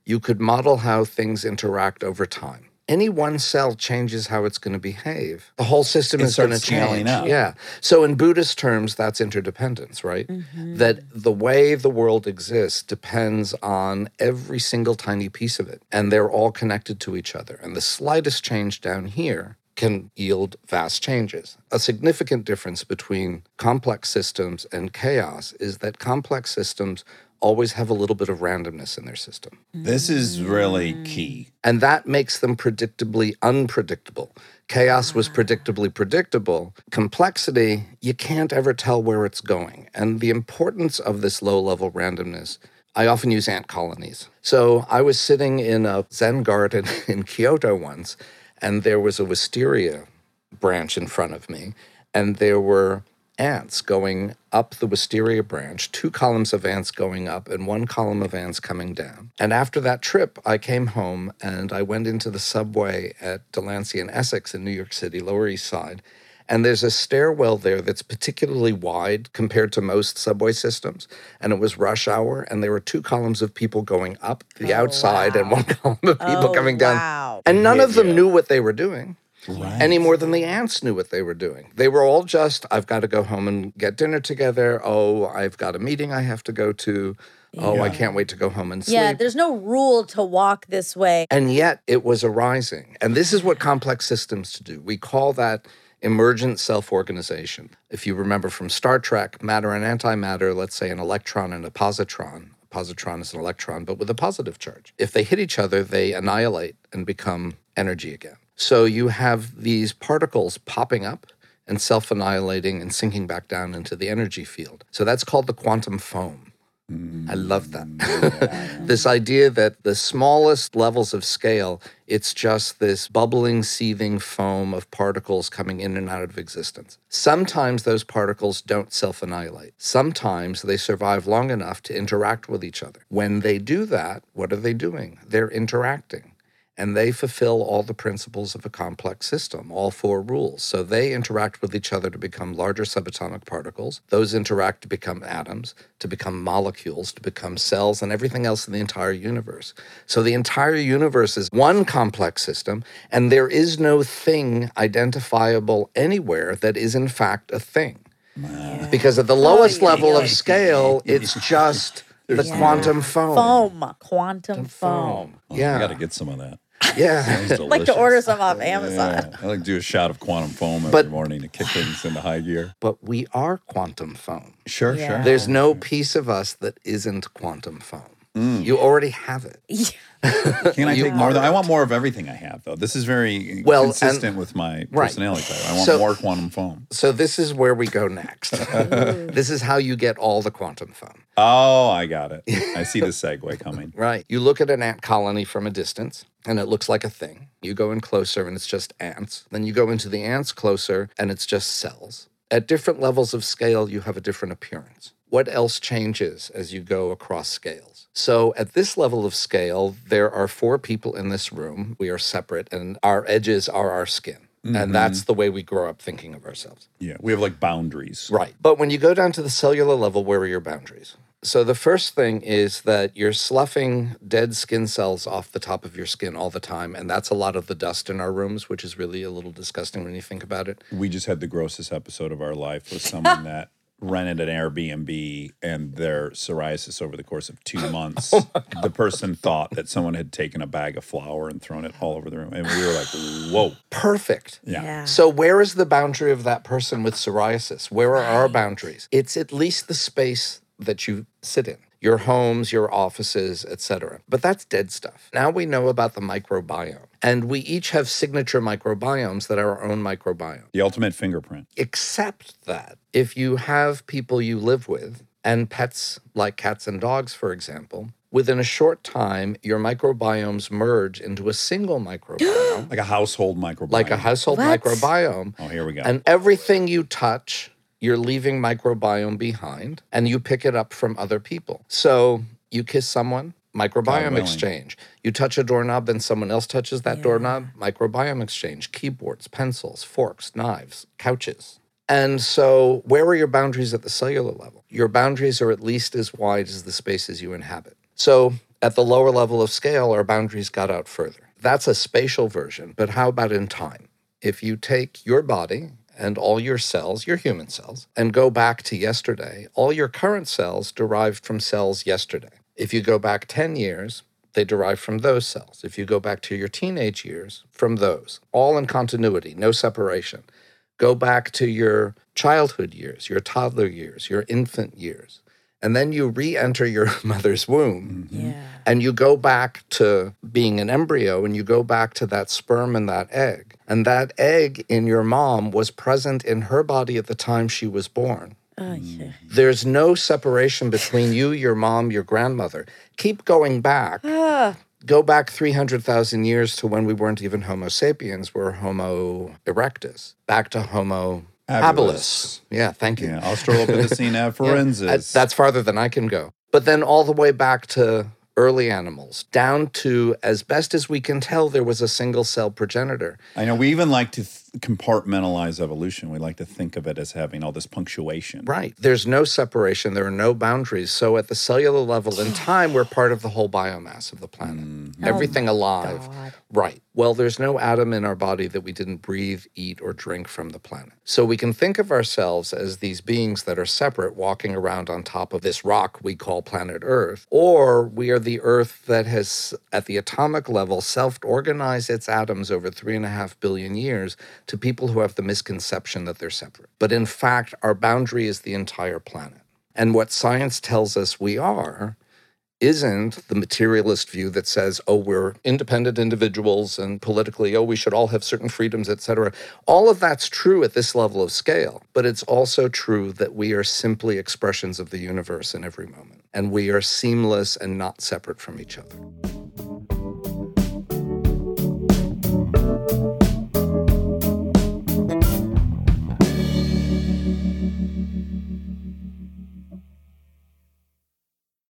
you could model how things interact over time. Any one cell changes how it's going to behave. The whole system It is going to change. up. Yeah. So in Buddhist terms, that's interdependence, right? Mm-hmm. That the way the world exists depends on every single tiny piece of it, and they're all connected to each other. And the slightest change down here can yield vast changes. A significant difference between complex systems and chaos is that complex systems always have a little bit of randomness in their system. This is really mm. key. And that makes them predictably unpredictable. Chaos was ah. predictably predictable. Complexity, you can't ever tell where it's going. And the importance of this low level randomness, I often use ant colonies. So I was sitting in a Zen garden in Kyoto once, and there was a wisteria branch in front of me, and there were ants going up the wisteria branch, two columns of ants going up and one column of ants coming down. And after that trip, I came home and I went into the subway at Delancey and Essex in New York City, Lower East Side. And there's a stairwell there that's particularly wide compared to most subway systems. And it was rush hour, and there were two columns of people going up the oh, outside and one column of people Oh, coming down. wow. And none of them knew what they were doing any more than the ants knew what they were doing. They were all just, I've got to go home and get dinner together. Oh, I've got a meeting I have to go to. Oh, I can't wait to go home and sleep. Yeah, there's no rule to walk this way. And yet it was arising. And this is what complex systems do. We call that emergent self organization. If you remember from Star Trek, matter and antimatter, let's say an electron and a positron. A positron is an electron, but with a positive charge. If they hit each other, they annihilate and become energy again. So you have these particles popping up and self annihilating and sinking back down into the energy field. So that's called the quantum foam. I love that. Mm, this idea that the smallest levels of scale, it's just this bubbling, seething foam of particles coming in and out of existence. Sometimes those particles don't self annihilate. Sometimes they survive long enough to interact with each other. When they do that, what are they doing? They're interacting. And they fulfill all the principles of a complex system, all four rules. So they interact with each other to become larger subatomic particles. Those interact to become atoms, to become molecules, to become cells, and everything else in the entire universe. So the entire universe is one complex system, and there is no thing identifiable anywhere that is in fact a thing. Because at the lowest level of scale, it's just the Yeah. quantum foam. Foam. Quantum foam. Yeah. I got to get some of that. Yeah. Like to order some off Amazon. Yeah, I like to do a shot of quantum foam every But- morning to kick things into high gear. But we are quantum foam. Sure, sure. There's no piece of us that isn't quantum foam. Mm. You already have it. Can I take more? Though? I want more of everything I have, though. This is very Well, and- consistent with my Right. personality type. I want So- more quantum foam. So this is where we go next. this is how you get all the quantum foam. Oh, I got it. I see the segue coming. Right. You look at an ant colony from a distance and it looks like a thing. You go in closer and it's just ants. Then you go into the ants closer and it's just cells. At different levels of scale, you have a different appearance. What else changes as you go across scales? So, at this level of scale, there are four people in this room. We are separate, and our edges are our skin. Mhm. And that's the way we grow up thinking of ourselves. Yeah, we have like boundaries. Right. But when you go down to the cellular level, where are your boundaries? So the first thing is that you're sloughing dead skin cells off the top of your skin all the time. And that's a lot of the dust in our rooms, which is really a little disgusting when you think about it. We just had the grossest episode of our life with someone that rented an Airbnb and their psoriasis over the course of two oh months. the person thought that someone had taken a bag of flour and thrown it all over the room. And we were like, whoa. Perfect. Yeah. So where is the boundary of that person with psoriasis? Where are our boundaries? It's at least the space that you sit in. Your homes, your offices, etc. But that's dead stuff. Now we know about the microbiome. And we each have signature microbiomes that are our own microbiome. The ultimate fingerprint. Except that if you have people you live with and pets like cats and dogs, for example, within a short time, your microbiomes merge into a single microbiome. like a household microbiome. Like a household What? microbiome. Oh, here we go. And everything you touch, you're leaving microbiome behind and you pick it up from other people. So you kiss someone, microbiome exchange. You touch a doorknob, then someone else touches that doorknob, microbiome exchange. Keyboards, pencils, forks, knives, couches. And so, where are your boundaries at the cellular level? Your boundaries are at least as wide as the spaces you inhabit. So, at the lower level of scale, our boundaries got out further. That's a spatial version, but how about in time? If you take your body and all your cells, your human cells, and go back to yesterday, all your current cells derived from cells yesterday. If you go back 10 years, they derive from those cells. If you go back to your teenage years, from those, all in continuity, no separation. Go back to your childhood years, your toddler years, your infant years. And then you re enter your mother's womb mm-hmm. and you go back to being an embryo and you go back to that sperm and that egg. And that egg in your mom was present in her body at the time she was born. Oh, mm. There's no separation between you, your mom, your grandmother. Keep going back. Ah. Go back 300,000 years to when we weren't even Homo sapiens, we're Homo erectus. Back to Homo habilis. Yeah, thank you. Yeah, Australopithecus afarensis. Yeah, that's farther than I can go. But then all the way back to early animals, down to, as best as we can tell, there was a single cell progenitor. I know we even like to th- compartmentalize evolution. We like to think of it as having all this punctuation. Right. There's no separation, there are no boundaries. So at the cellular level in time, we're part of the whole biomass of the planet. Mm-hmm. Everything Oh alive. Right. Well, there's no atom in our body that we didn't breathe, eat, or drink from the planet. So we can think of ourselves as these beings that are separate walking around on top of this rock we call planet Earth, or we are the Earth that has, at the atomic level, self organized its atoms over three and a half billion years to people who have the misconception that they're separate. But in fact, our boundary is the entire planet. And what science tells us we are isn't the materialist view that says, oh, we're independent individuals and politically, oh, we should all have certain freedoms, etc. All of that's true at this level of scale, but it's also true that we are simply expressions of the universe in every moment, and we are seamless and not separate from each other.